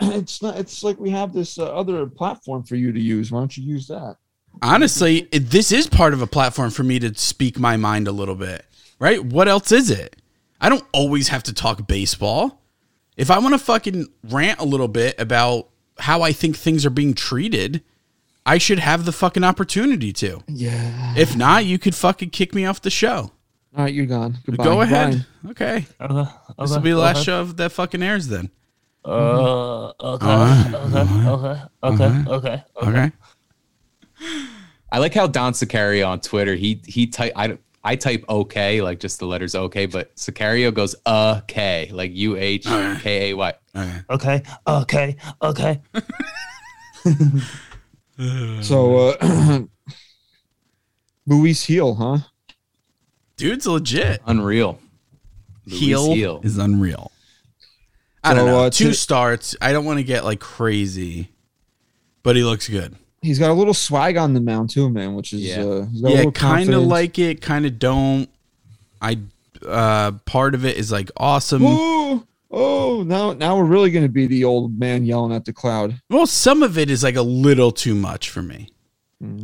bro. it's not it's like we have this uh, other platform for you to use. Why don't you use that? Honestly, it, this is part of a platform for me to speak my mind a little bit, right? What else is it? I don't always have to talk baseball. If I want to fucking rant a little bit about how I think things are being treated, I should have the fucking opportunity to. Yeah. If not, you could fucking kick me off the show. All right, you're gone. Goodbye. Go ahead. Bye. Okay. Okay. This will be the last show of that fucking airs then. Uh, okay. Alright, Okay. Okay. Okay. Okay. Okay. I like how Don Sicario on Twitter. He he type I I type okay like just the letters okay, but Sicario goes uh K like U H K A Y. Okay. Okay. Okay. Okay. So uh Luis Gil, huh? Dude's legit. Unreal. Luis Gil, Gil. is unreal. I don't know. uh, Two to- starts. I don't want to get like crazy, but he looks good. He's got a little swag on the mound too, man, which is Yeah. uh he's got a Yeah, kind of like it, kind of don't. I uh part of it is like awesome. Oh, oh, now now we're really gonna be the old man yelling at the cloud. Well, some of it is like a little too much for me.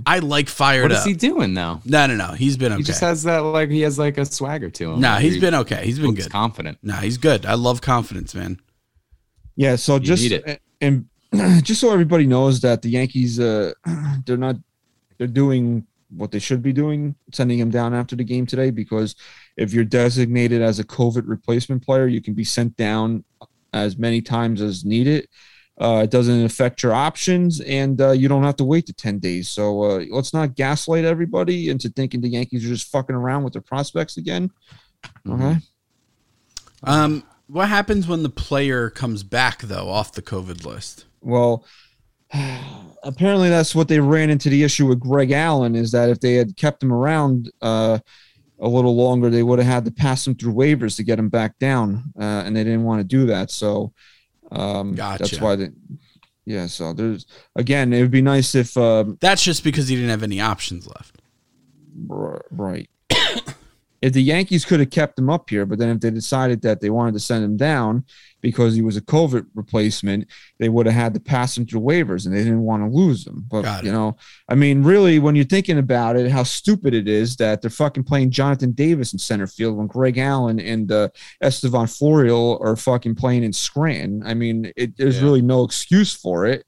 I like fired What is up. What is he doing though? no, no, no. He's been okay. He just has that like he has like a swagger to him. nah, Like, he's he been okay. He's been looks good. confident. Nah, he's good. I love confidence, man. Yeah, so just need it. and just so everybody knows that the Yankees uh they're not they're doing what they should be doing, sending him down after the game today because if you're designated as a COVID replacement player, you can be sent down as many times as needed. Uh, it doesn't affect your options, and uh, you don't have to wait the 10 days. So uh, let's not gaslight everybody into thinking the Yankees are just fucking around with their prospects again. Okay. Um, what happens when the player comes back though off the COVID list? Well, apparently that's what they ran into the issue with Greg Allen is that if they had kept him around uh, a little longer, they would have had to pass him through waivers to get him back down, uh, and they didn't want to do that. So um, that's why they. Yeah, so there's again, it would be nice if um, That's just because he didn't have any options left. right. If the Yankees could have kept him up here, but then if they decided that they wanted to send him down because he was a COVID replacement, they would have had to pass him through waivers, and they didn't want to lose him. But you know, I mean, really, when you're thinking about it, how stupid it is that they're fucking playing Jonathan Davis in center field when Greg Allen and uh, Estevan Florial are fucking playing in Scranton. I mean, it, there's Yeah. really no excuse for it,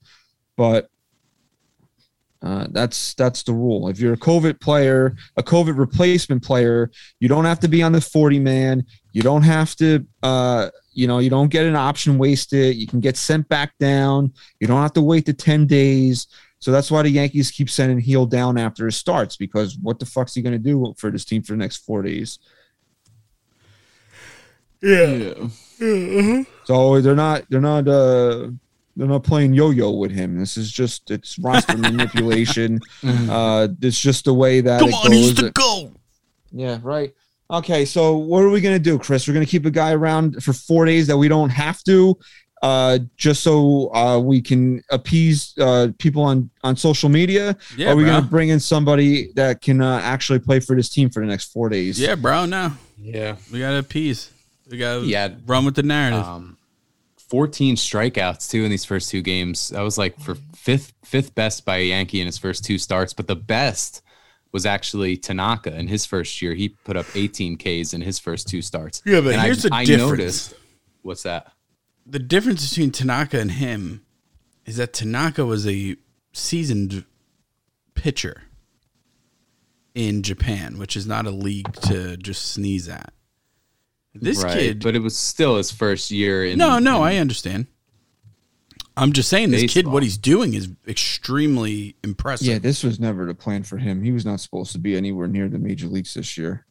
but. Uh, that's that's the rule. If you're a COVID player, a COVID replacement player, you don't have to be on the 40 man. You don't have to, uh, you know, you don't get an option wasted. You can get sent back down. You don't have to wait the 10 days. So that's why the Yankees keep sending Gil down after it starts because what the fuck's he going to do for this team for the next four days? Yeah. So they're not, they're not, uh, they're not playing yo-yo with him. This is just it's roster manipulation. Uh, it's just the way that Come it on, he's the goal. Yeah, right. Okay, so what are we gonna do, Chris? We're gonna keep a guy around for four days that we don't have to, uh, just so uh, we can appease uh, people on on social media. Yeah, are we bro. gonna bring in somebody that can uh, actually play for this team for the next four days? Yeah, bro. No, Yeah. we gotta appease. We gotta Yeah. run with the narrative. Um, 14 strikeouts too in these first two games. That was like for mm. fifth fifth best by a Yankee in his first two starts, but the best was actually Tanaka in his first year. He put up 18 Ks in his first two starts. Yeah, but And here's the I difference. noticed what's that? the difference between Tanaka and him is that Tanaka was a seasoned pitcher in Japan, which is not a league to just sneeze at. This Right, kid, but it was still his first year. In, no, no, in- I understand. I'm just saying, this kid, what he's doing is extremely impressive. Yeah, this was never the plan for him. He was not supposed to be anywhere near the major leagues this year.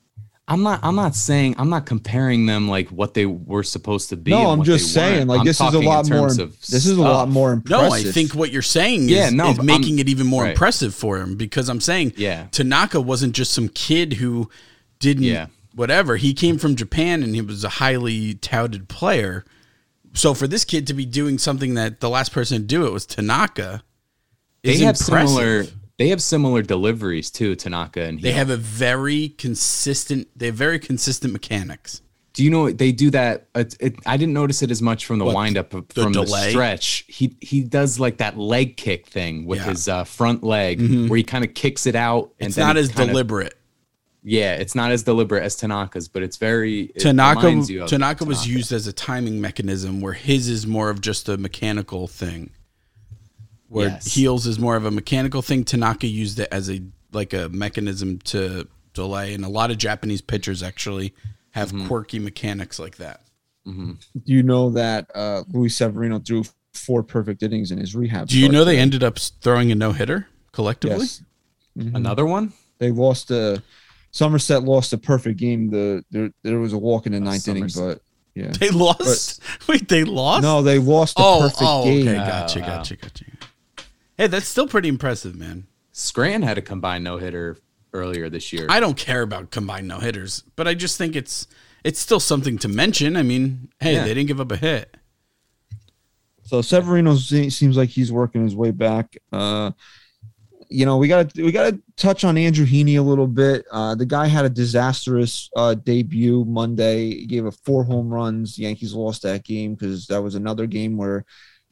I'm not. I'm not saying. I'm not comparing them like what they were supposed to be. No, I'm just they weren't. saying, like I'm this is a lot more. of This is a lot more impressive. No, I think what you're saying is, Yeah, no, is making I'm- it even more right. impressive for him because I'm saying Yeah. Tanaka wasn't just some kid who didn't Yeah. Whatever. He came from Japan and he was a highly touted player. So for this kid to be doing something that the last person to do it was Tanaka They is have impressive. similar. They have similar deliveries too, Tanaka and They Gil. have a very consistent. They have very consistent mechanics. Do you know they do that? It, it, I didn't notice it as much from the What, windup the from the stretch. He he does like that leg kick thing with Yeah. Mm-hmm. his uh, front leg, where he kind of kicks it out. And It's not as deliberate. Yeah, it's not as deliberate as Tanaka's, but it's very. It Tanaka reminds you of Tanaka was used as a timing mechanism, where his is more of just a mechanical thing. Where Yes. Gil's is more of a mechanical thing. Tanaka used it as a like a mechanism to delay, and a lot of Japanese pitchers actually have Mm-hmm. quirky mechanics like that. Do you know that uh, Luis Severino threw four perfect innings in his rehab? Do you start know they ended up throwing a no hitter collectively? Yes, another one. they lost a Somerset lost a perfect game. The there there was a walk in the ninth inning, but yeah, They lost. Wait, they lost? no, they lost a Oh, perfect oh, game. okay, gotcha, gotcha, gotcha. Hey, that's still pretty impressive, man. Scranton had a combined no hitter earlier this year. I don't care about combined no hitters, but I just think it's it's still something to mention. I mean, hey, Yeah. they didn't give up a hit. So Severino seems like he's working his way back. Uh, you know, we got to we got to touch on Andrew Heaney a little bit. Uh, the guy had a disastrous uh, debut Monday. He gave up four home runs. Yankees lost that game because that was another game where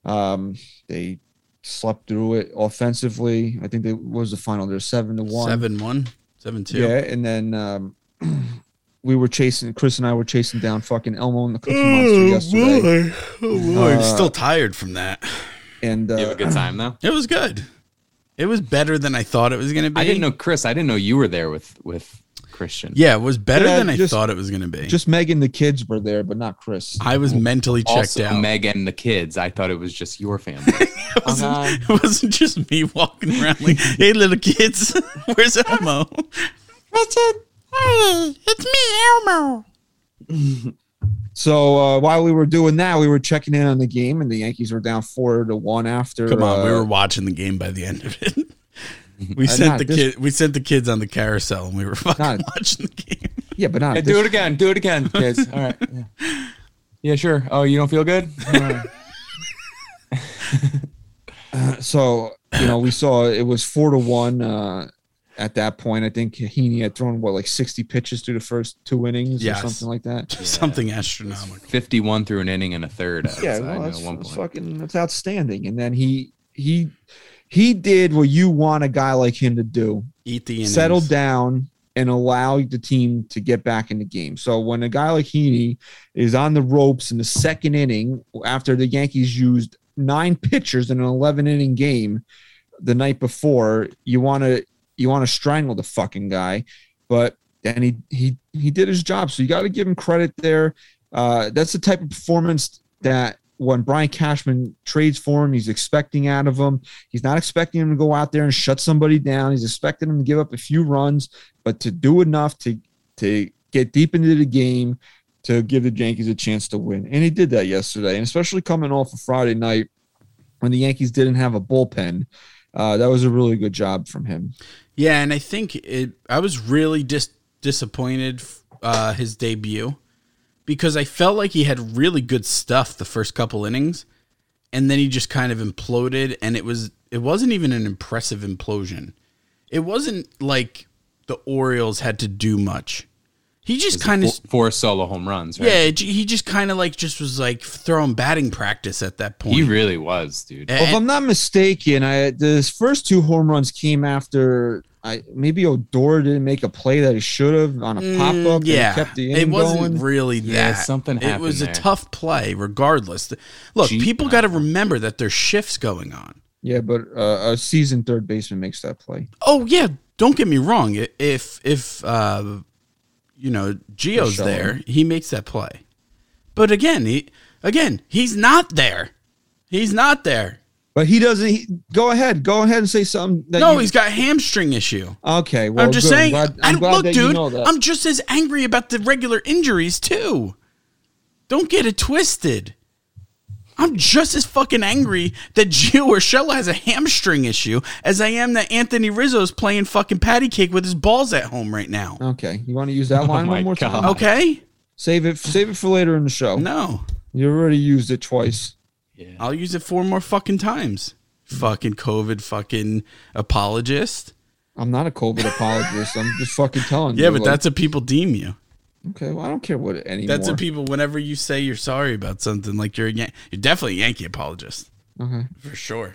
um, they slept through it offensively. I think they what was the final. They're seven to one. Seven one, seven two. Yeah, and then um, we were chasing. Chris and I were chasing down fucking Elmo and the Cookie Monster yesterday, Oh boy, Uh, still tired from that. and You have uh, a good time though. It was good. It was better than I thought it was gonna be. I didn't know Chris. I didn't know you were there with with Christian. Yeah, it was better Yeah, than I just- thought it was gonna be. just Meg and the kids were there, but not Chris. I was mentally checked Also, out. Meg and the kids. I thought it was just your family. it, wasn't, uh-huh. it wasn't just me walking around like, "Hey, little kids, where's Elmo?" Richard, hey, it's me, Elmo. So uh, while we were doing that, we were checking in on the game, and the Yankees were down four to one after. Come on, we uh, were watching the game by the end of it. We Uh, sent the this- kid. We sent the kids on the carousel, and we were fucking Not- watching the game. yeah, but not Yeah, do it again. Do it again, kids. All right. Yeah. Yeah, sure. Oh, you don't feel good? All right. so you know we saw it was four to one uh at that point i think Heaney had thrown what like 60 pitches through the first two innings Yes. or something like that Something astronomical. 51 through an inning and a third. yeah well, that's, at one that's point. fucking that's outstanding and then he he he did what you want a guy like him to do Eat the innings. settle down and allow the team to get back in the game. So when a guy like Heaney is on the ropes in the second inning after the Yankees used nine pitchers in an 11 inning game the night before, you want to you want to strangle the fucking guy, but then he he he did his job. So you got to give him credit there. Uh, that's the type of performance that when Brian Cashman trades for him, he's expecting out of him. He's not expecting him to go out there and shut somebody down. He's expecting him to give up a few runs, but to do enough to to get deep into the game to give the Yankees a chance to win. And he did that yesterday, and especially coming off of Friday night when the Yankees didn't have a bullpen. Uh, that was a really good job from him. Yeah, and I think it. I was really dis- disappointed uh, his debut because I felt like he had really good stuff the first couple innings, and then he just kind of imploded, and it was it wasn't even an impressive implosion. It wasn't like the Orioles had to do much. He just kind of Four, four solo home runs. Right? yeah, he just kind of like just was like throwing batting practice at that point. He really was, dude. And- Well, if I'm not mistaken, I the first two home runs came after I maybe Odor didn't make a play that he should have on a Mm, pop up. yeah, kept the it wasn't going. really Yeah, that. something It was happened a tough play, regardless. Look, Gee, people got to remember that there's shifts going on. Yeah, but uh, a seasoned third baseman makes that play. Oh yeah, don't get me wrong. If if uh, you know Gio's sure. there, he makes that play. But again, he again he's not there. He's not there. But he doesn't. He, go ahead. Go ahead and say something. That No, you- he's got hamstring issue. okay. Well, I'm just good. saying. I'm glad, I'm and glad look, dude, you know that. I'm just as angry about the regular injuries too. Don't get it twisted. I'm just as fucking angry that Gio Urshela has a hamstring issue as I am that Anthony Rizzo is playing fucking patty cake with his balls at home right now. okay, you want to use that oh line my one more God. time? Okay? Save it. Save it for later in the show. No. You already used it twice. Yeah, I'll use it four more fucking times. Fucking COVID fucking apologist. I'm not a COVID apologist. I'm just fucking telling you. Yeah, but like- that's what people deem you. Okay. Well, I don't care what anymore. That's what people. Whenever you say you're sorry about something, like you're a Yan- you're definitely a Yankee apologist Okay. for sure.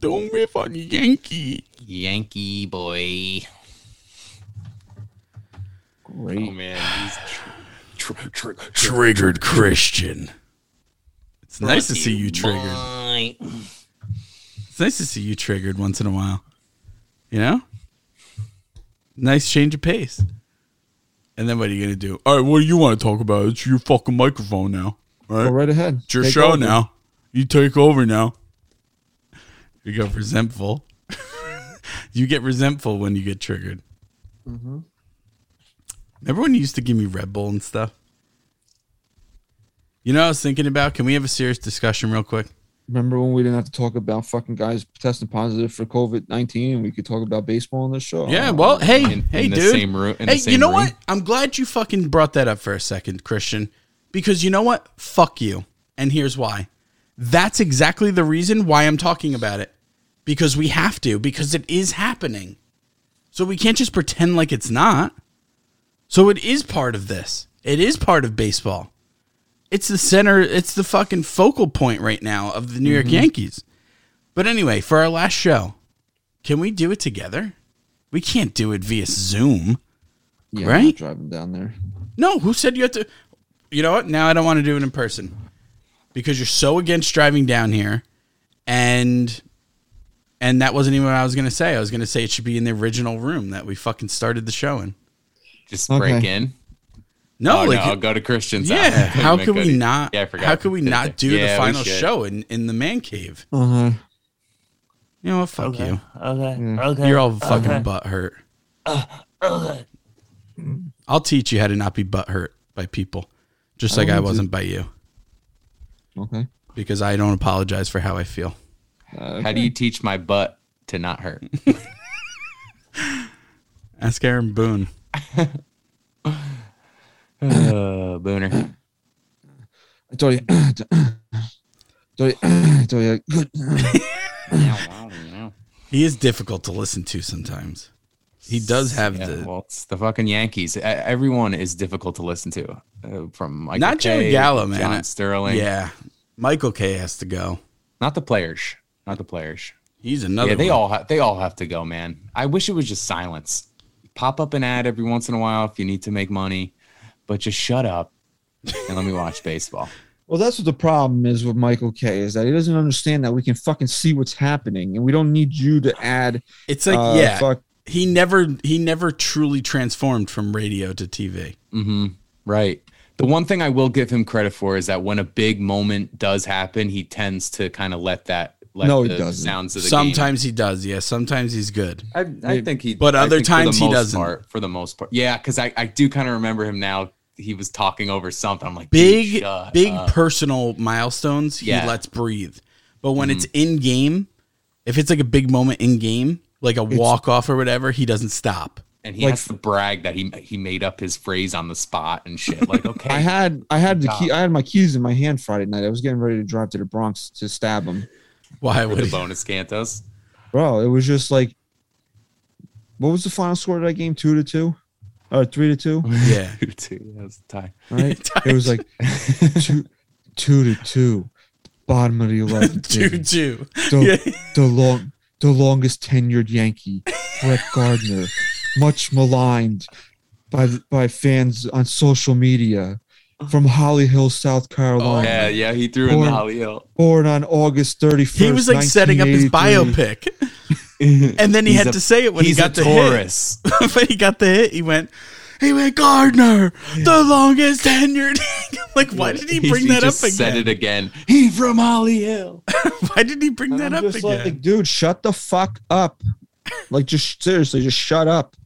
Don't riff on Yankee. Yankee boy. Great. Oh man, he's tr- tr- tr- tr- Triggered Christian. It's nice to see you triggered. Boy. It's nice to see you triggered once in a while. You know, nice change of pace. And then what are you gonna do? All right, what do you want to talk about? It's your fucking microphone now. All right. Go right ahead. It's your Take show over. now. You take over now. You get resentful. you get resentful when you get triggered. Mm-hmm. Remember when you used to give me Red Bull and stuff? You know, what I was thinking about. Can we have a serious discussion real quick? Remember when we didn't have to talk about fucking guys testing positive for COVID nineteen, and we could talk about baseball on this show? Yeah. Well, hey, In- hey, in the dude. same room- in the hey, same you know room? what? I'm glad you fucking brought that up for a second, Christian, because you know what? Fuck you. And here's why. That's exactly the reason why I'm talking about it. Because we have to, because it is happening. So we can't just pretend like it's not. So it is part of this. It is part of baseball. It's the center, it's the fucking focal point right now of the New York mm-hmm. Yankees. But anyway, for our last show, can we do it together? We can't do it via Zoom. Yeah, Right? I'm driving down there. No, who said you had to? You know what? Now I don't want to do it in person because you're so against driving down here, and and that wasn't even what I was gonna say. I was gonna say it should be in the original room that we fucking started the show in. Just break Okay. in. No, oh, like no, I'll go to Christian's yeah. house. How could we not? Yeah, I forgot. How could we not do Yeah, the final show in in the man cave? Uh huh. You know what? Fuck Okay. you. Okay. Okay. You're all fucking okay. butt hurt. Okay. I'll teach you how to not be butt hurt by people, just like I wasn't by you, Okay. because I don't apologize for how I feel. Uh, How do you teach my butt to not hurt? Ask Aaron Boone. Uh, Booner. I told you. I told you. I told you. Good. He is difficult to listen to sometimes. He does have Yeah, the well, it's the fucking Yankees. Everyone is difficult to listen to. Uh, from Michael not Joey Kay, Gallo, man. John Sterling. Yeah, Michael Kay has to go. not the players. Not the players. He's another. yeah, they one. all ha- they all have to go, man. I wish it was just silence. Pop up an ad every once in a while if you need to make money, but just shut up and let me watch baseball. Well, that's what the problem is with Michael Kay. Is that he doesn't understand that we can fucking see what's happening, and we don't need you to add. It's like uh, yeah, fuck- he never he never truly transformed from radio to TV. Mm-hmm. Right. The one thing I will give him credit for is that when a big moment does happen, he tends to kind of let that let No, he the doesn't. sounds of the Sometimes he does. Yeah, sometimes he's good. I, I think he, But I other think for the times he doesn't. Part, for the most part, yeah, because I, I do kind of remember him now. He was talking over something. I'm like, Big big up. personal milestones. He Yeah. Mm-hmm. lets breathe. But when it's in game, if it's like a big moment in game, like a walk off or whatever, he doesn't stop. and he like- has to brag that he he made up his phrase on the spot and shit. Like, okay, I had I had the key. I had my keys in my hand Friday night. I was getting ready to drive to the Bronx to stab him, Why for would the he? bonus cantos. bro. It was just like, what was the final score of that game? Two to two, or three to two? Yeah. Two, that was the tie. Right? it was like two, two to two, bottom of the eleventh. two inning. two. the, the long the longest tenured Yankee, Brett Gardner, much maligned by by fans on social media from Holly Hill, South Carolina. Oh, yeah, yeah, he threw in Born- the Holly Hill. Born on August 31st. He was like setting up his biopic. And then he He's had a- to say it when he he's got a the hit. Taurus. when he got the hit, he went, he went Gardner, the longest tenured. like, why did he He- bring he that up just Said it again? again. He from Holly Hill. Why did he bring that I'm up just again? like, dude, shut the fuck up. Like, just seriously, just shut up.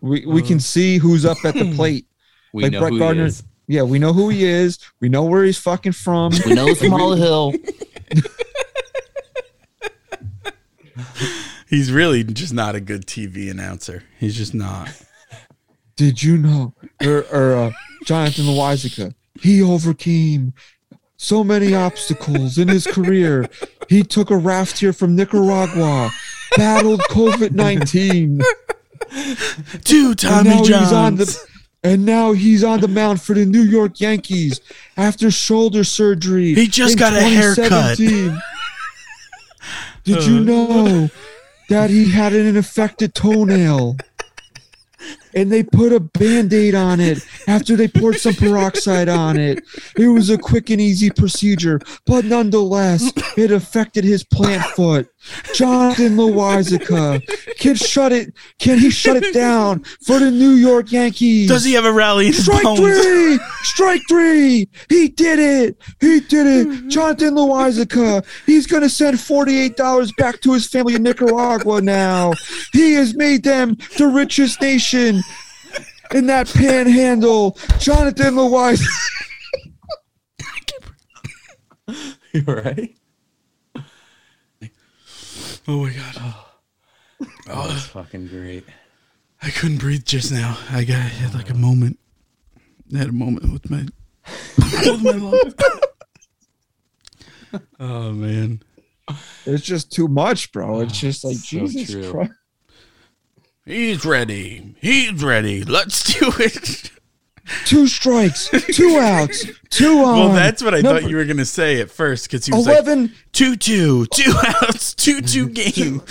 We we can mm. see who's up at the plate. We Like know Brett who Gardner- he is. Yeah, we know who he is. We know where he's fucking from. We know it's from Holly Hill. He's really just not a good TV announcer. He's just not. Did you know? Or, or uh, Jonathan Loaisiga, he overcame so many obstacles in his career. He took a raft here from Nicaragua, battled COVID nineteen, Two and Tommy now he's on Johns. the and now he's on the mound for the New York Yankees after shoulder surgery. He just got a haircut. 2017. Did you uh. know that he had an infected toenail? And they put a band-aid on it after they poured some peroxide on it. It was a quick and easy procedure, but nonetheless, it affected his plant foot. Jonathan Loaisiga, can shut it? Can he shut it down for the New York Yankees? Does he have a rally in his Strike bones? three! Strike three! He did it! He did it! Mm-hmm. Jonathan Loaisiga, he's gonna send $48 back to his family in Nicaragua now. He has made them the richest nation in that panhandle. Jonathan Loaisiga. You right? Oh my god. Oh. Oh. oh, that's fucking great. I couldn't breathe just now. I got I had like a moment. I had a moment with my with my lung. Oh man. It's just too much, bro. Ah, it's just like so Jesus true. Christ. He's ready. He's ready. Let's do it. Two strikes, two outs, two on. Well, that's what I Number thought you were gonna say at first because he was like Eleven. two two two outs two two game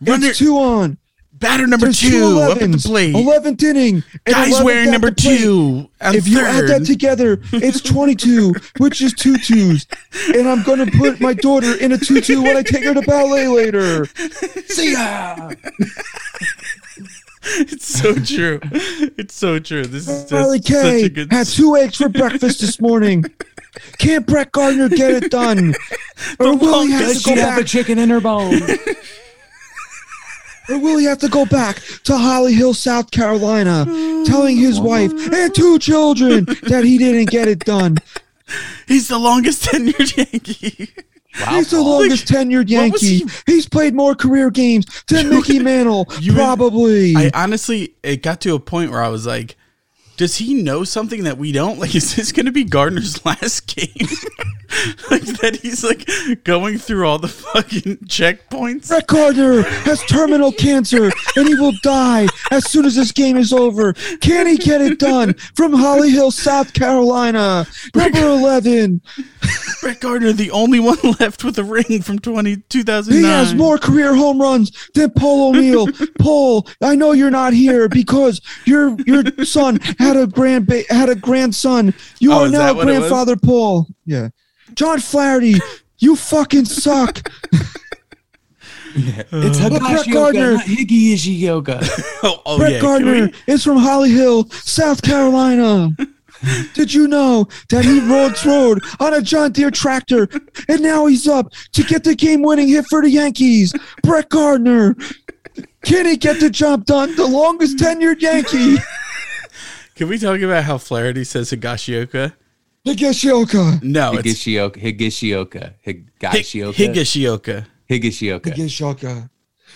runner it's two on. batter number There's two up at the plate. 11th inning. and Guys 11th wearing number two. If you add that together, it's 22, which is two twos. And I'm going to put my daughter in a tutu when I take her to ballet later. See ya. It's so true. It's so true. This is just such K a good. had two eggs for breakfast this morning. Can't Brett Gardner get it done? Or will he have to go She have a back? chicken in her bone. Or will he have to go back to Holly Hill, South Carolina, telling his wife and two children that he didn't get it done? He's the longest tenured Yankee. He's the longest tenured what was Yankee. He's played more career games than Mickey Mantle, you would- probably. I honestly, it got to a point where I was like, does he know something that we don't? Like, is this going to be Gardner's last game? like that he's like going through all the fucking checkpoints. Brett Gardner has terminal cancer and he will die as soon as this game is over. Can he get it done from Holly Hill, South Carolina? Number 11. Brett Gardner, the only one left with a ring from 20, 2009. He has more career home runs than Paul O'Neill. Paul, I know you're not here because your your son had a grand had a grandson. You Oh, are now that what it was? grandfather Paul. Yeah. John Flaherty, you fucking suck. It's Brett Higashioka, Gardner. not Higgy Ishioka. Oh, oh Brett yeah. Gardner we- is from Holly Hill, South Carolina. Did you know that he rode road on a John Deere tractor and now he's up to get the game winning hit for the Yankees? Brett Gardner. Can he get the job done? The longest tenured Yankee. Can we talk about how Flaherty says Higashioka? Higashioka. No, it's Higashioka, Higashioka, Higashioka, Higashioka. Higashioka. Higashioka.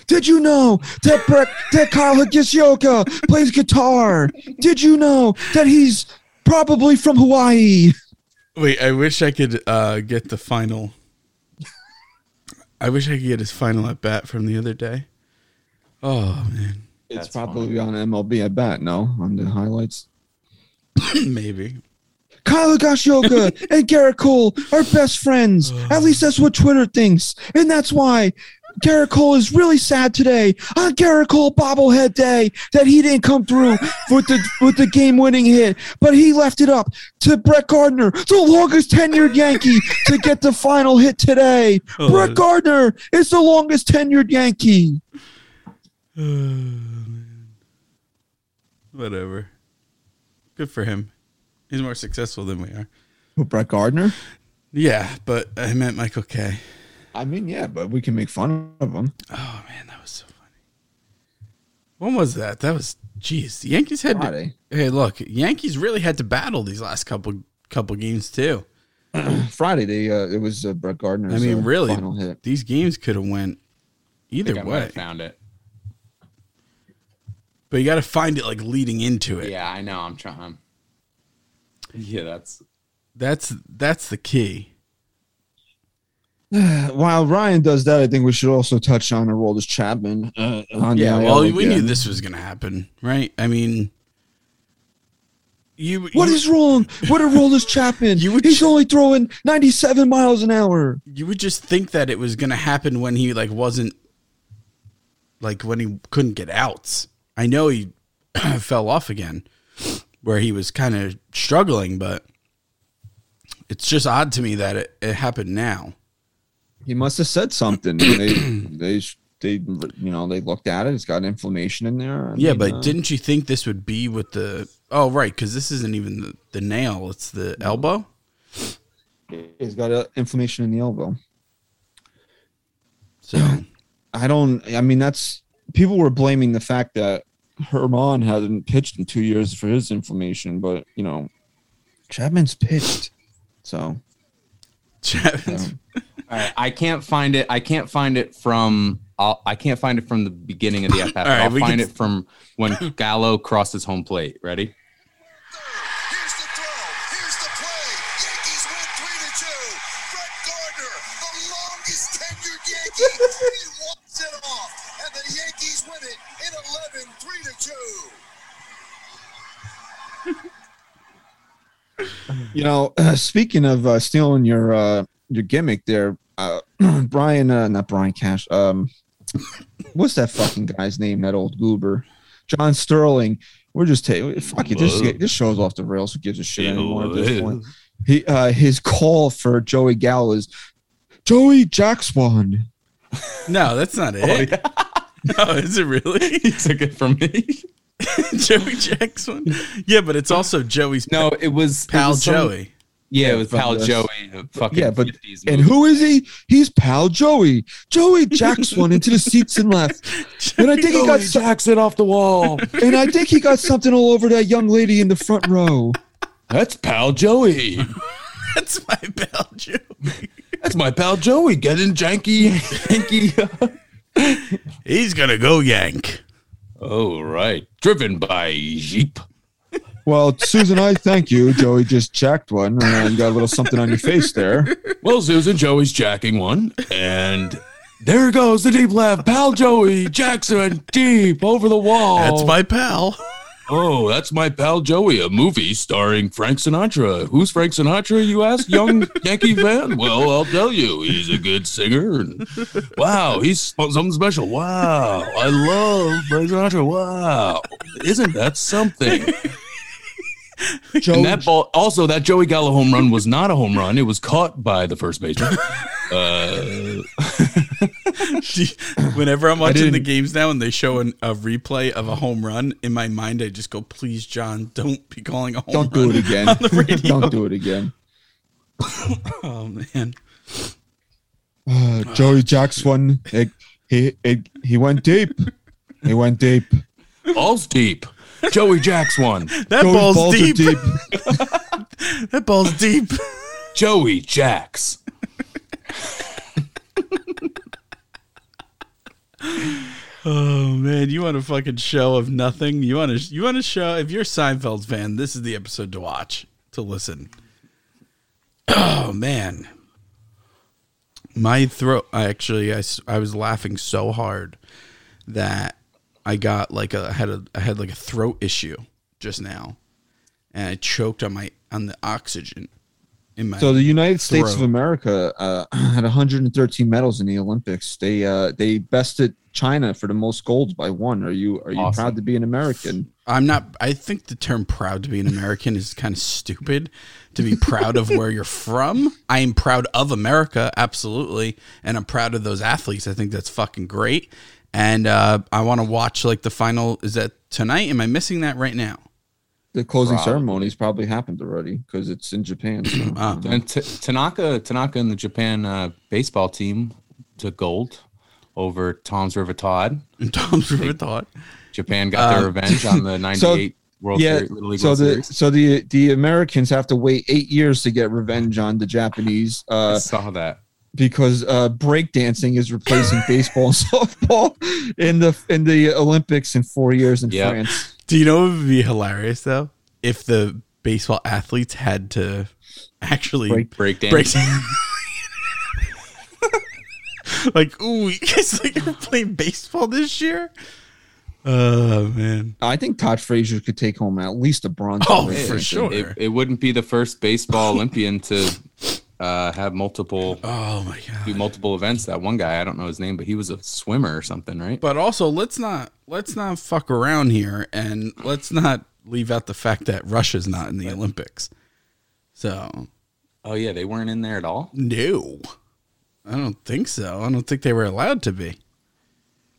Did you know that Brett, that Kyle Higashioka plays guitar? Did you know that he's probably from Hawaii? Wait, I wish I could uh, get the final. I wish I could get his final at bat from the other day. Oh man, It's probably on MLB, at bat. No, on the highlights. maybe. Kyle Higashioka and Gerrit Cole are best friends. At least that's what Twitter thinks. And that's why Gerrit Cole is really sad today on Gerrit Cole bobblehead day that he didn't come through with the with the game winning hit. But he left it up to Brett Gardner, the longest tenured Yankee, to get the final hit today. Oh. Brett Gardner is the longest tenured Yankee. Oh, Whatever. Good for him. He's more successful than we are. Who, Brett Gardner? Yeah, but I meant Michael Kay. I mean, yeah, but we can make fun of him. Oh man, that was so funny. When was that? That was jeez. The Yankees had Friday. to. Hey, look, Yankees really had to battle these last couple couple games too. Friday, they uh, it was uh, Brett Gardner's I mean, uh, really, final hit. these games could have went either I might way. have found it. But you got to find it like leading into it. Yeah, I know. I'm trying. Yeah, that's That's that's the key. While Ryan does that, I think we should also touch on Aroldis Chapman. Uh, on Yeah, IL well, we knew this was going to happen, right? I mean, you What you, is wrong with Aroldis Chapman? You would- He's only throwing 97 miles an hour. you would just think that it was going to happen when he like wasn't like when he couldn't get outs. I know he fell off again where he was kind of struggling, but it's just odd to me that it, it happened now. He must have said something. they, they, they, you know, they looked at it. It's got inflammation in there. I Yeah, mean, but uh, didn't you think this would be with the Oh, right, cuz this isn't even the, the nail, it's the elbow. he's got uh, inflammation in the elbow. So, I don't. I mean, that's people were blaming the fact that Herman hadn't pitched in two years for his inflammation, but you know, Chapman's pitched. So Chapman's all right. I can't find it. I can't find it from. I'll, I can't find it from the beginning of the FF. right, I'll we find can- it from when Gallo crosses home plate. Ready? Here's the throw. Here's the play. Yankees win three to two. Brett Gardner, the longest tenured Yankee, the win it in 11, three to two. You know, speaking of uh, stealing your uh, your gimmick there, uh, Brian, uh, not Brian Cash. Um, what's that fucking guy's name? That old goober, John Sterling. We're just taking fuck it. This this show's off the rails. Who gives a shit anymore at this point? He uh, his call for Joey Gallo is Joey Jack Swan. No, that's not it. No, oh, is it really? He took it from me. Joey Jackson? Yeah, but it's also Joey's No, it was it pal was some- Joey. Yeah, it was pal this. Joey. Fucking Yeah, but 50s and who is he? He's pal Joey. Joey Jack Swan into the seats and left. And I think he got some- jacks it off the wall. and I think he got something all over that young lady in the front row. That's pal Joey. That's my pal Joey. That's my pal Joey getting janky, janky. Uh, He's gonna go yank. oh right, driven by Jeep. Well, Susan, I thank you. Joey just jacked one. and got a little something on your face there. Well, Susan, Joey's jacking one, and there goes the deep left. Pal Joey Jackson deep over the wall. That's my pal. Oh, that's my pal Joey, a movie starring Frank Sinatra. Who's Frank Sinatra, you ask, young Yankee fan? Well, I'll tell you, he's a good singer. And wow, he's something special. Wow, I love Frank Sinatra. Wow, isn't that something? Joe, And that ball, also, that Joey Gallo home run was not a home run. It was caught by the first baseman. Uh, Whenever I'm watching the games now and they show an, a replay of a home run, in my mind I just go, "Please, John, don't be calling a home run. don't run do it again. on the radio." don't do it again. Oh man, Uh, Joey Jack's one. It, he it, he went deep. He went deep. balls deep. Joey Jacks one. that ball's balls deep. deep. That ball's deep. Joey Jacks. Oh man, you want a fucking show of nothing? You want to you want a show? If you're a Seinfeld fan, this is the episode to watch to listen. Oh man, my throat. I actually I, I was laughing so hard that I got like a I had a I had like a throat issue just now, and I choked on my on the oxygen in my. So the United States of America uh, had 113 medals in the Olympics. They uh, they bested China for the most golds by one. Are you are you Awesome. proud to be an American? I'm not. I think the term "proud to be an American" is kind of stupid. To be proud of where you're from, I am proud of America, absolutely, and I'm proud of those athletes. I think that's fucking great, and uh, I want to watch like the final. Is that tonight? Am I missing that right now? The closing Probably. ceremonies probably happened already because it's in Japan. So. And T- Tanaka, Tanaka and the Japan uh, baseball team took gold over Toms River Todd. Tom's River thought. Japan got their Uh, revenge on the '98 World yeah, Series, Little League so World the Series. so the the Americans have to wait eight years to get revenge on the Japanese I uh, saw that. Because uh, breakdancing is replacing baseball and softball in the in the Olympics in four years in Yep. France. Do you know what would be hilarious though? If the baseball athletes had to actually Break- Break break. dance. like, ooh, you guys like you're playing baseball this year? Oh man. I think Todd Frazier could take home at least a bronze. Oh, medal. for sure. It, it wouldn't be the first baseball Olympian to uh, have multiple Oh my god. do multiple events. That one guy, I don't know his name, but he was a swimmer or something, right? But also, let's not let's not fuck around here, and let's not leave out the fact that Russia's not in the Olympics. So Oh yeah, they weren't in there at all. no, I don't think so. I don't think they were allowed to be.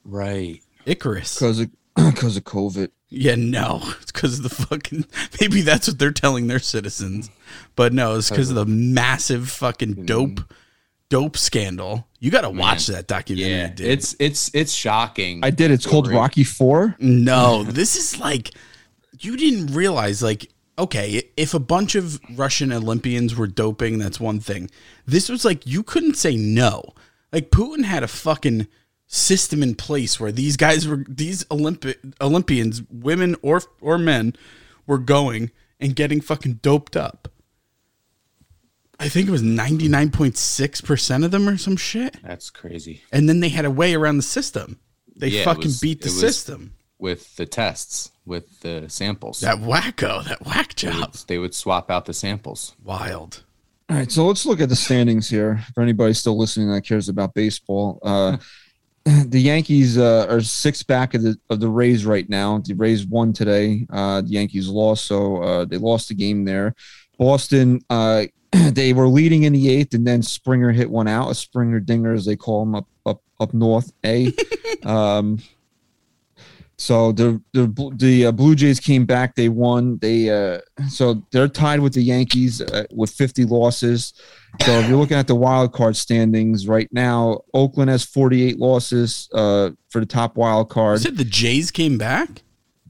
Right. Icarus. because of because of COVID. Yeah, no, it's because of the fucking. Maybe that's what they're telling their citizens, but no, it's because of the massive fucking mm-hmm. dope, dope scandal. You got to watch that documentary. Yeah, dude. it's it's it's shocking. I did. It's called Rocky Four. No, this is like you didn't realize like okay, if a bunch of Russian Olympians were doping, that's one thing. This was like you couldn't say no. Like Putin had a fucking system in place where these guys were these Olympic Olympians, women or or men, were going and getting fucking doped up. I think it was 99.6% of them or some shit. That's crazy. And then they had a way around the system. They Yeah, fucking was- beat the system. with the tests with the samples. That wacko, that whack They would, job. they would swap out the samples. Wild. All right, so let's look at the standings here for anybody still listening that cares about baseball. Uh, the Yankees uh, are six back of the of the Rays right now. The Rays won today. Uh, the Yankees lost, so uh, they lost the game there. Boston, uh, they were leading in the eighth, and then Springer hit one out, a Springer dinger as they call him up up up north. A. um, so the the the uh, Blue Jays came back. They won. They uh, so they're tied with the Yankees uh, with 50 losses. So if you're looking at the wild card standings right now, Oakland has 48 losses uh, for the top wild You card. said the Jays came back?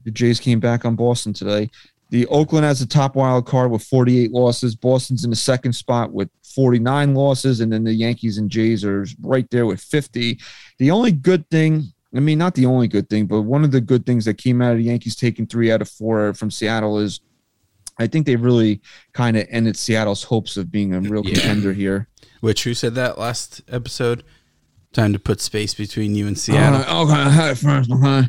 The Jays came back on Boston today. The Oakland has the top wild card with 48 losses. Boston's in the second spot with 49 losses, and then the Yankees and Jays are right there with 50. The only good thing, I mean, not the only good thing, but one of the good things that came out of the Yankees taking three out of four from Seattle is I think they really kind of ended Seattle's hopes of being a real Yeah. contender here. Which who said that last episode? Time to put space between you and Seattle. Uh, okay, I had it first. Okay.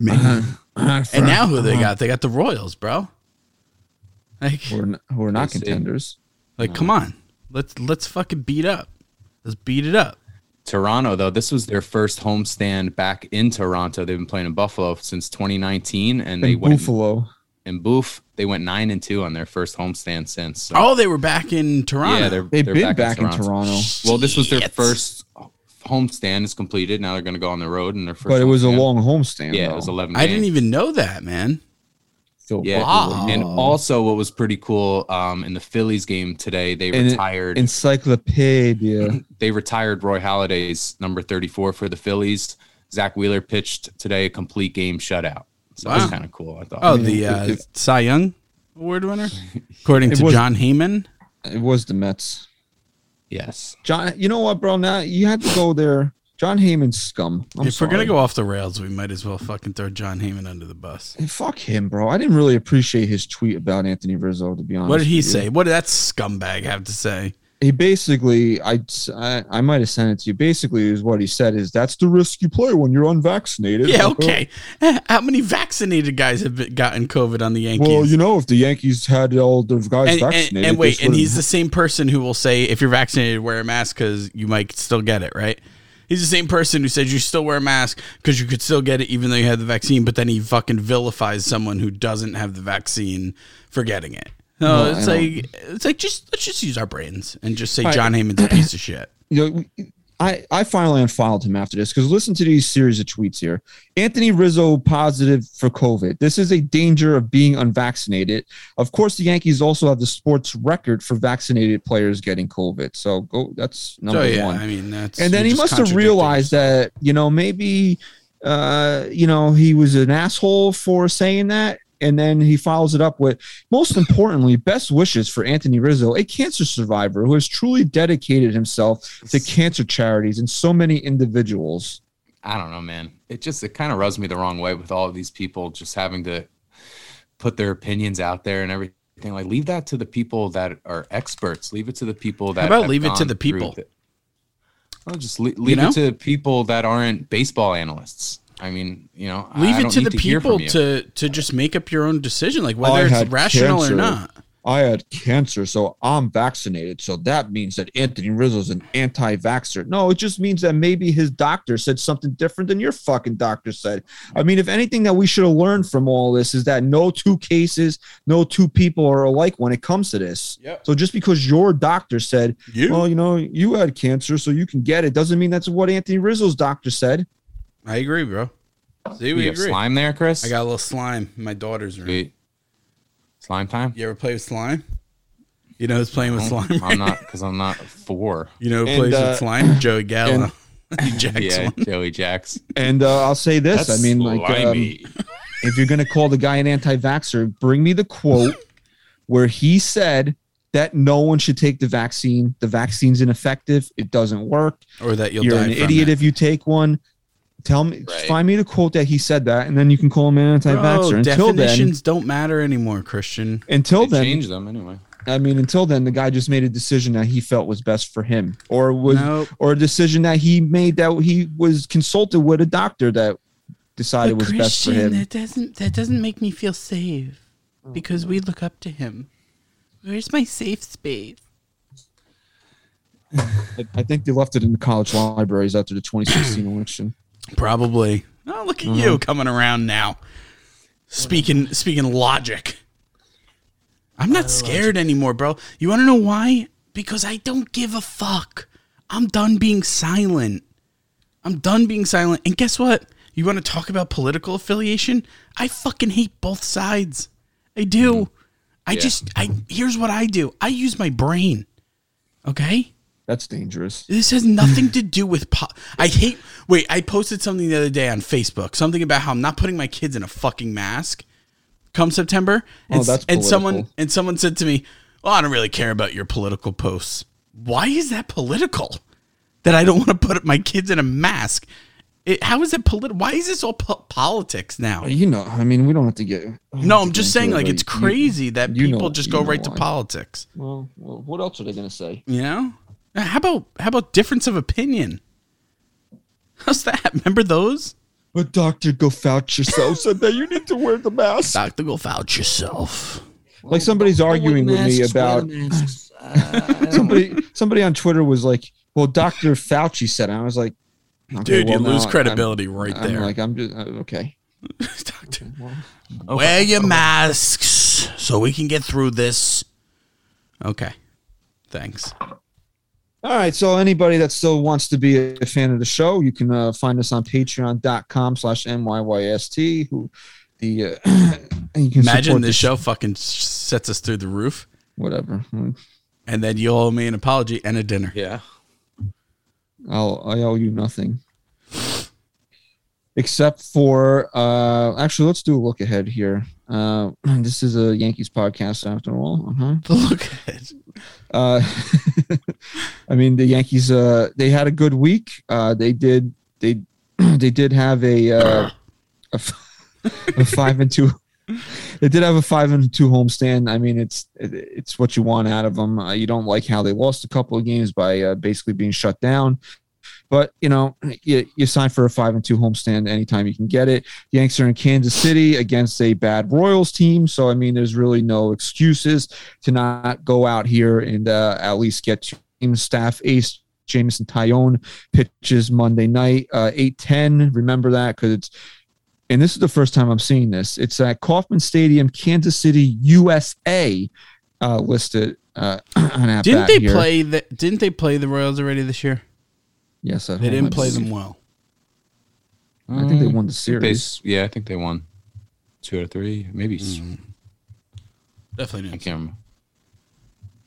Man. I and now who they got? They got the Royals, bro. Like, Who are, n- who are not contenders. like, come on, let's let's fucking beat up. Let's beat it up. Toronto, though, this was their first homestand back in Toronto. They've been playing in Buffalo since 2019, and they And went Buffalo. In Boof. They went nine and two on their first homestand since. So, Oh, they were back in Toronto. yeah, they're They've they're been back, in Toronto. Well, this was their Shit. first homestand is completed. Now they're going to go on the road and their first. But it was a homestand. long homestand. Yeah, though. it was 11. I didn't even know that, man. Phil Yeah, Wow. and also what was pretty cool um, in the Phillies game today, they And retired. Encyclopedia. they retired Roy Halladay's number 34 for the Phillies. Zack Wheeler pitched today a complete game shutout. So Wow. that's kind of cool. I thought. Oh, mean, the uh, it- Cy Young Award winner, according to was- Jon Heyman. It was the Mets. yes. John, you know what, bro? Now you had to go there. Jon Heyman's scum. I'm if we're gonna go off the rails, we might as well fucking throw Jon Heyman under the bus. Hey, fuck him, bro. I didn't really appreciate his tweet about Anthony Rizzo, to be honest. What did he with you. say? What did that scumbag have to say? He basically, I, I, I might have sent it to you. Basically, is what he said is that's the risk you play when you're unvaccinated. Yeah, uh, okay. How many vaccinated guys have gotten COVID on the Yankees? Well, you know, if the Yankees had all the guys and, and, vaccinated, and wait, and he's the same person who will say if you're vaccinated, wear a mask because you might still get it, right? He's the same person who says you still wear a mask because you could still get it even though you had the vaccine, but then he fucking vilifies someone who doesn't have the vaccine for getting it. No, No, it's like it's like just let's just use our brains and just say Right. Jon Heyman's a piece of shit. you know, I, I finally unfollowed him after this because listen to these series of tweets here. Anthony Rizzo positive for COVID. This is a danger of being unvaccinated. Of course, the Yankees also have the sports record for vaccinated players getting COVID. So go. That's number So yeah, one. I mean that's and then he must have realized that you know maybe uh you know he was an asshole for saying that and then he follows it up with most importantly best wishes for anthony rizzo a cancer survivor who has truly dedicated himself to cancer charities and so many individuals I don't know, man. It just it kind of rubs me the wrong way with all of these people just having to put their opinions out there and everything. Like leave that to the people that are experts. Leave it to the people that. How about have leave it to the people? the- Well, just le- leave know? it to people that aren't baseball analysts. I mean, you know, leave I it don't to the hear from people to to just make up your own decision, like whether it's rational cancer. or not. i had cancer so i'm vaccinated so that means that anthony rizzo's an anti-vaxxer no it just means that maybe his doctor said something different than your fucking doctor said I mean, if anything that we should have learned from all this is that no two cases, no two people are alike when it comes to this. Yep. So just because your doctor said, You? well, you know, you had cancer, so you can get it, doesn't mean that's what Anthony Rizzo's doctor said. I agree, bro. See, You we have agree. slime there, Chris. I got a little slime in my daughter's room. Sweet. slime time. You ever play with slime? You know who's playing with slime? I'm not because I'm not four. You know who And, plays uh, with slime? Joey Gallo. He jacks yeah, one. Joey Jacks. And uh, I'll say this: I mean, like, um, if you're gonna call the guy an anti-vaxxer, bring me the quote where he said that no one should take the vaccine. The vaccine's ineffective. It doesn't work. Or that you'll You're die an from idiot it. if you take one. Tell me, Right. find me the quote that he said that, and then you can call him an anti-vaxxer. Bro, until then, definitions don't matter anymore, Christian. until They then, change them anyway. I mean, until then, the guy just made a decision that he felt was best for him, or was, Nope. or a decision that he made that he was consulted with a doctor that decided was best for him. That doesn't that doesn't make me feel safe because we look up to him. Where's my safe space? I, I think they left it in the college libraries after the 2016 election. Probably. Oh, look at Uh-huh. you coming around now. Speaking speaking logic. I'm not scared anymore, bro. You want to know why? Because I don't give a fuck. I'm done being silent. I'm done being silent. And guess what? You want to talk about political affiliation? I fucking hate both sides. I do. I just I here's what I do. I use my brain. Okay? That's dangerous. This has nothing to do with po- I hate Wait, I posted something the other day on Facebook. Something about how I'm not putting my kids in a fucking mask come September. Oh, and, Oh, that's and someone and someone said to me, "Well, I don't really care about your political posts." Why is that political? That I don't want to put my kids in a mask. It, how is it political? Why is this all po- politics now? Uh, you know, I mean, we don't have to get. No, I'm just saying, it, like, but it's you- crazy that you know- people just go know right to politics. Well, well, what else are they going to say? You know? How about how about difference of opinion? How's that? Remember those? But Dr. Go Fouch yourself said that you need to wear the mask. Doctor, go vouch yourself. Like somebody's arguing with me about somebody. Somebody on Twitter was like, "Well, Dr. Fauci said." it." I was like, okay, Dude, well, you lose credibility I'm, right I'm there. like, I'm just uh, okay. Doctor. Wear your masks so we can get through this. Okay. Thanks. All right. So anybody that still wants to be a fan of the show, you can uh, find us on patreon.com slash NYYST. Who the, uh, you can Imagine support the this sh- show fucking sets us through the roof, Whatever. and then you owe me an apology and a dinner. Yeah. I'll, I owe you nothing. Except for, uh, actually, let's do a look ahead here. Uh, this is a Yankees podcast after all. Uh-huh. Look at. Uh, I mean, the Yankees. Uh, they had a good week. Uh, they did. They they did have a uh, a, f- a five and two. They did have a five and two homestand. I mean, it's it, it's what you want out of them. Uh, you don't like how they lost a couple of games by uh, basically being shut down. But you know, you, you sign for a five and two homestand anytime you can get it. Yanks are in Kansas City against a bad Royals team, so I mean, there's really no excuses to not go out here and uh, at least get team staff ace Jameson Taillon pitches Monday night, uh, eight ten. Remember that because it's and this is the first time I'm seeing this. It's at Kauffman Stadium, Kansas City, USA, uh, listed uh, on Didn't they here. play the Didn't they play the Royals already this year? Yes, at They home, didn't I play believe. them well. I think they won the I think they series. yeah, I think they won two out of three, maybe. s- Definitely didn't. can't remember.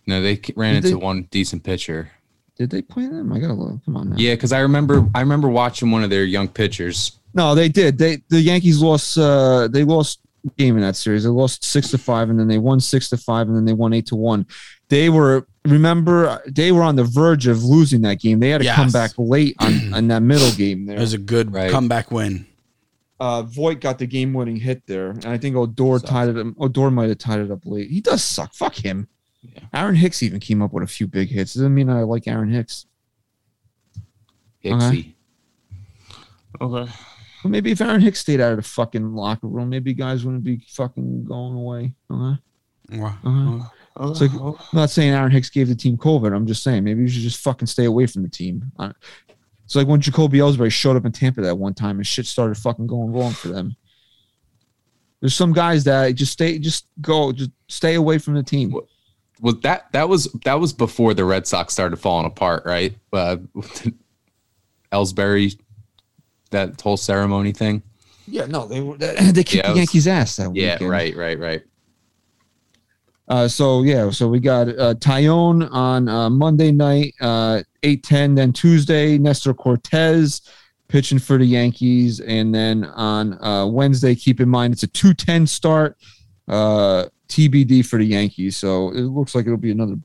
No, they ran Did into they- one decent pitcher. Did they play them? I gotta look. Come on now. Yeah, because I remember I remember watching one of their young pitchers. No, they did. They the Yankees lost. Uh, they lost game in that series. They lost six to five, and then they won six to five, and then they won eight to one. They were remember they were on the verge of losing that game. They had to come back late on, on that middle game It there. was a good Right. comeback win. Uh, Voit got the game winning hit there, and I think Odor tied it. up- Odor might have tied it up late. He does suck. Fuck him. Yeah. Aaron Hicks even came up with a few big hits. Doesn't mean I like Aaron Hicks. Hicksy. Okay. Well, maybe if Aaron Hicks stayed out of the fucking locker room, maybe guys wouldn't be fucking going away. Okay. Wow. Uh-huh. It's like, I'm not saying Aaron Hicks gave the team COVID. I'm just saying maybe you should just fucking stay away from the team. It's like when Jacoby Ellsbury showed up in Tampa that one time and shit started fucking going wrong for them. There's some guys that just stay, just go, just stay away from the team. Was that that was that was before the Red Sox started falling apart, right? Uh, Ellsbury, that whole ceremony thing. Yeah, no, they were they kicked Yeah, it the was- Yankees' ass that Yeah, weekend. right, right, right. Uh, so yeah, so we got uh, Taillon on uh, Monday night, uh, eight ten. Then Tuesday, Nestor Cortes pitching for the Yankees, and then on uh, Wednesday, keep in mind it's a two ten start, uh, TBD for the Yankees. So it looks like it'll be another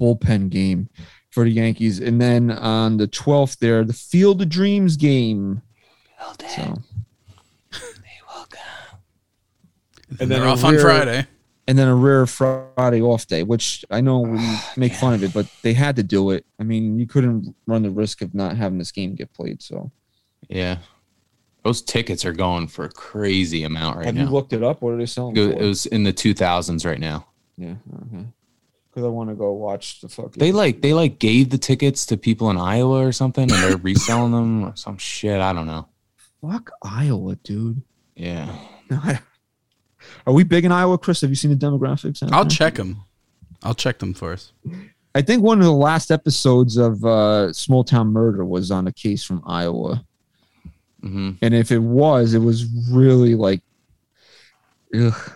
bullpen game for the Yankees, and then on the twelfth, there the Field of Dreams game. So. And then they're off on Friday. And then a rare Friday off day, which I know we ah, make fun of it, but they had to do it. I mean, you couldn't run the risk of not having this game get played. So Yeah. Those tickets are going for a crazy amount right Have now. Have you looked it up? What are they selling? it, was in the 2000s right now. yeah, okay. Because I want to go watch the fucking. They like they like gave the tickets to people in Iowa or something, and they're reselling them or some shit. I don't know. fuck Iowa, dude. Yeah, Are we big in Iowa, Chris? Have you seen the demographics? I'll check them. I'll check them for us. I think one of the last episodes of uh, Small Town Murder was on a case from Iowa, hmm and if it was, it was really like, ugh.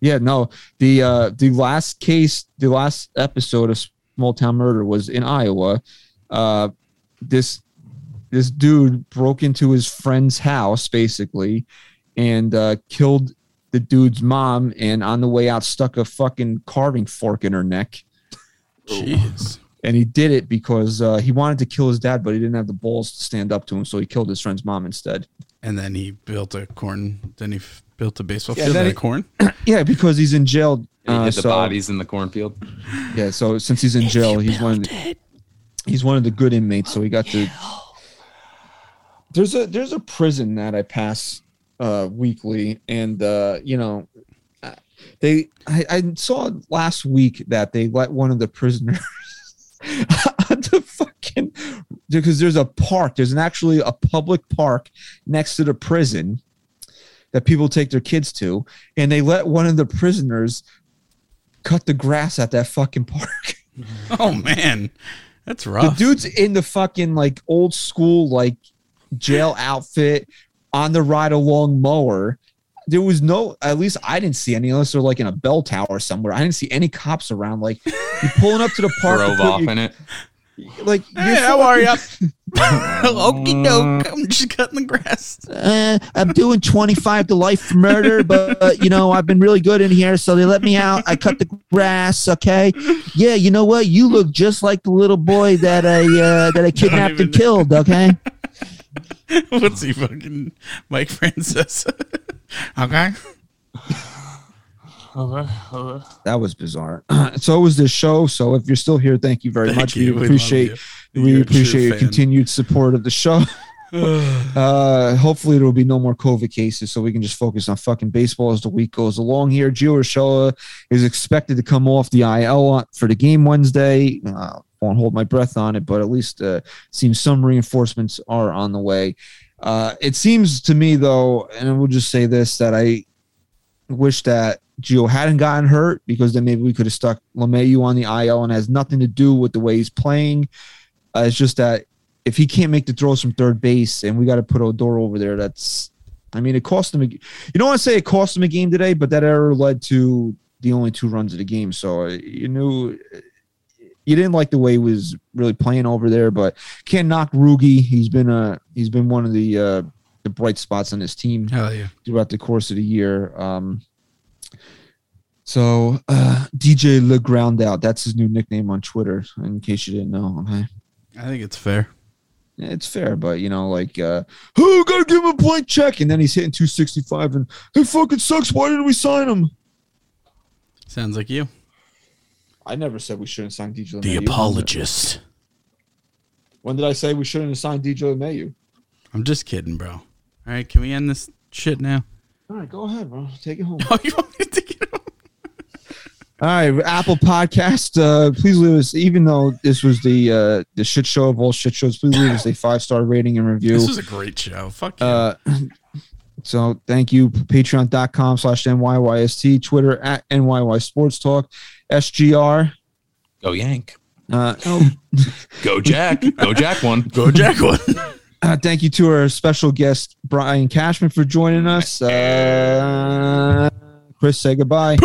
yeah, no. The uh, the last case, the last episode of Small Town Murder was in Iowa. Uh, this this dude broke into his friend's house basically, and uh, killed the dude's mom, and on the way out stuck a fucking carving fork in her neck. Jeez. and he did it because uh, he wanted to kill his dad, but he didn't have the balls to stand up to him, so he killed his friend's mom instead. And then he built a corn. Then he f- built a baseball Yeah, field then out of corn. Yeah, because he's in jail. He Uh, hid the so, bodies in the cornfield. Yeah, so since he's in jail, he's one of the, he's one of the good inmates. So he got to. There's a there's a prison that I pass uh, weekly, and uh, you know, they I, I saw last week that they let one of the prisoners on the fucking because there's a park. There's an actually a public park next to the prison that people take their kids to, and they let one of the prisoners cut the grass at that fucking park. Oh man, that's rough. The dude's in the fucking like old school like jail outfit on the ride along mower. There was no, at least I didn't see any unless they're like in a bell tower somewhere. I didn't see any cops around. Like you pulling up to the park, to Drove off your- in it. like Hey, you're how are you? Okie doke. I'm just cutting the grass. uh, I'm doing 25 to life for murder, but uh, you know, I've been really good in here, so they let me out. I cut the grass, okay? Yeah, you know what? You look just like the little boy that I uh, that I kidnapped even and killed, okay? What's he fucking Mike Francis? okay. Okay, okay. That was bizarre. so was this show. So if you're still here, thank you very Thank much. you. We We appreciate love you. we You're a true appreciate your fan. continued support of the show. uh, hopefully there will be no more COVID cases, so we can just focus on fucking baseball as the week goes along. Here, Gio Urshela is expected to come off the IL for the game Wednesday. Uh, won't hold my breath on it, but at least uh, seems some reinforcements are on the way. Uh, it seems to me though, and I will just say this: that I wish that Gio hadn't gotten hurt because then maybe we could have stuck LeMahieu on the IL and has nothing to do with the way he's playing. Uh, it's just that if he can't make the throws from third base and we got to put Odor over there, that's, I mean, it cost him. A, you don't want to say it cost him a game today, but that error led to the only two runs of the game. So uh, you knew you didn't like the way he was really playing over there, but can't knock Rugi. He's been a he's been one of the uh, the bright spots on this team Hell yeah. throughout the course of the year. Um, so uh, DJ Le Ground Out, that's his new nickname on Twitter. In case you didn't know, okay, I think it's fair. Yeah, it's fair, but you know, like, uh, oh, gotta give him a blank check, and then he's hitting 265, and it fucking sucks. Why didn't we sign him? Sounds like you. I never said we shouldn't sign DJ. The apologist. When did I say we shouldn't have signed DJ LeMahieu? I'm just kidding, bro. All right, can we end this shit now? All right, go ahead, bro. Take it home. Oh, you want me to take it home? All right, Apple Podcast. Uh, please leave us, even though this was the uh, the shit show of all shit shows. Please leave us a five star rating and review. This was a great show. Fuck you. Uh, so thank you. Patreon.com slash NYYST, Twitter at NYY Sports Talk, SGR. Go Yank. Uh, oh, Go Jack. Go Jack one. Go Jack one. uh, thank you to our special guest, Brian Cashman, for joining us. Uh, Chris, say goodbye.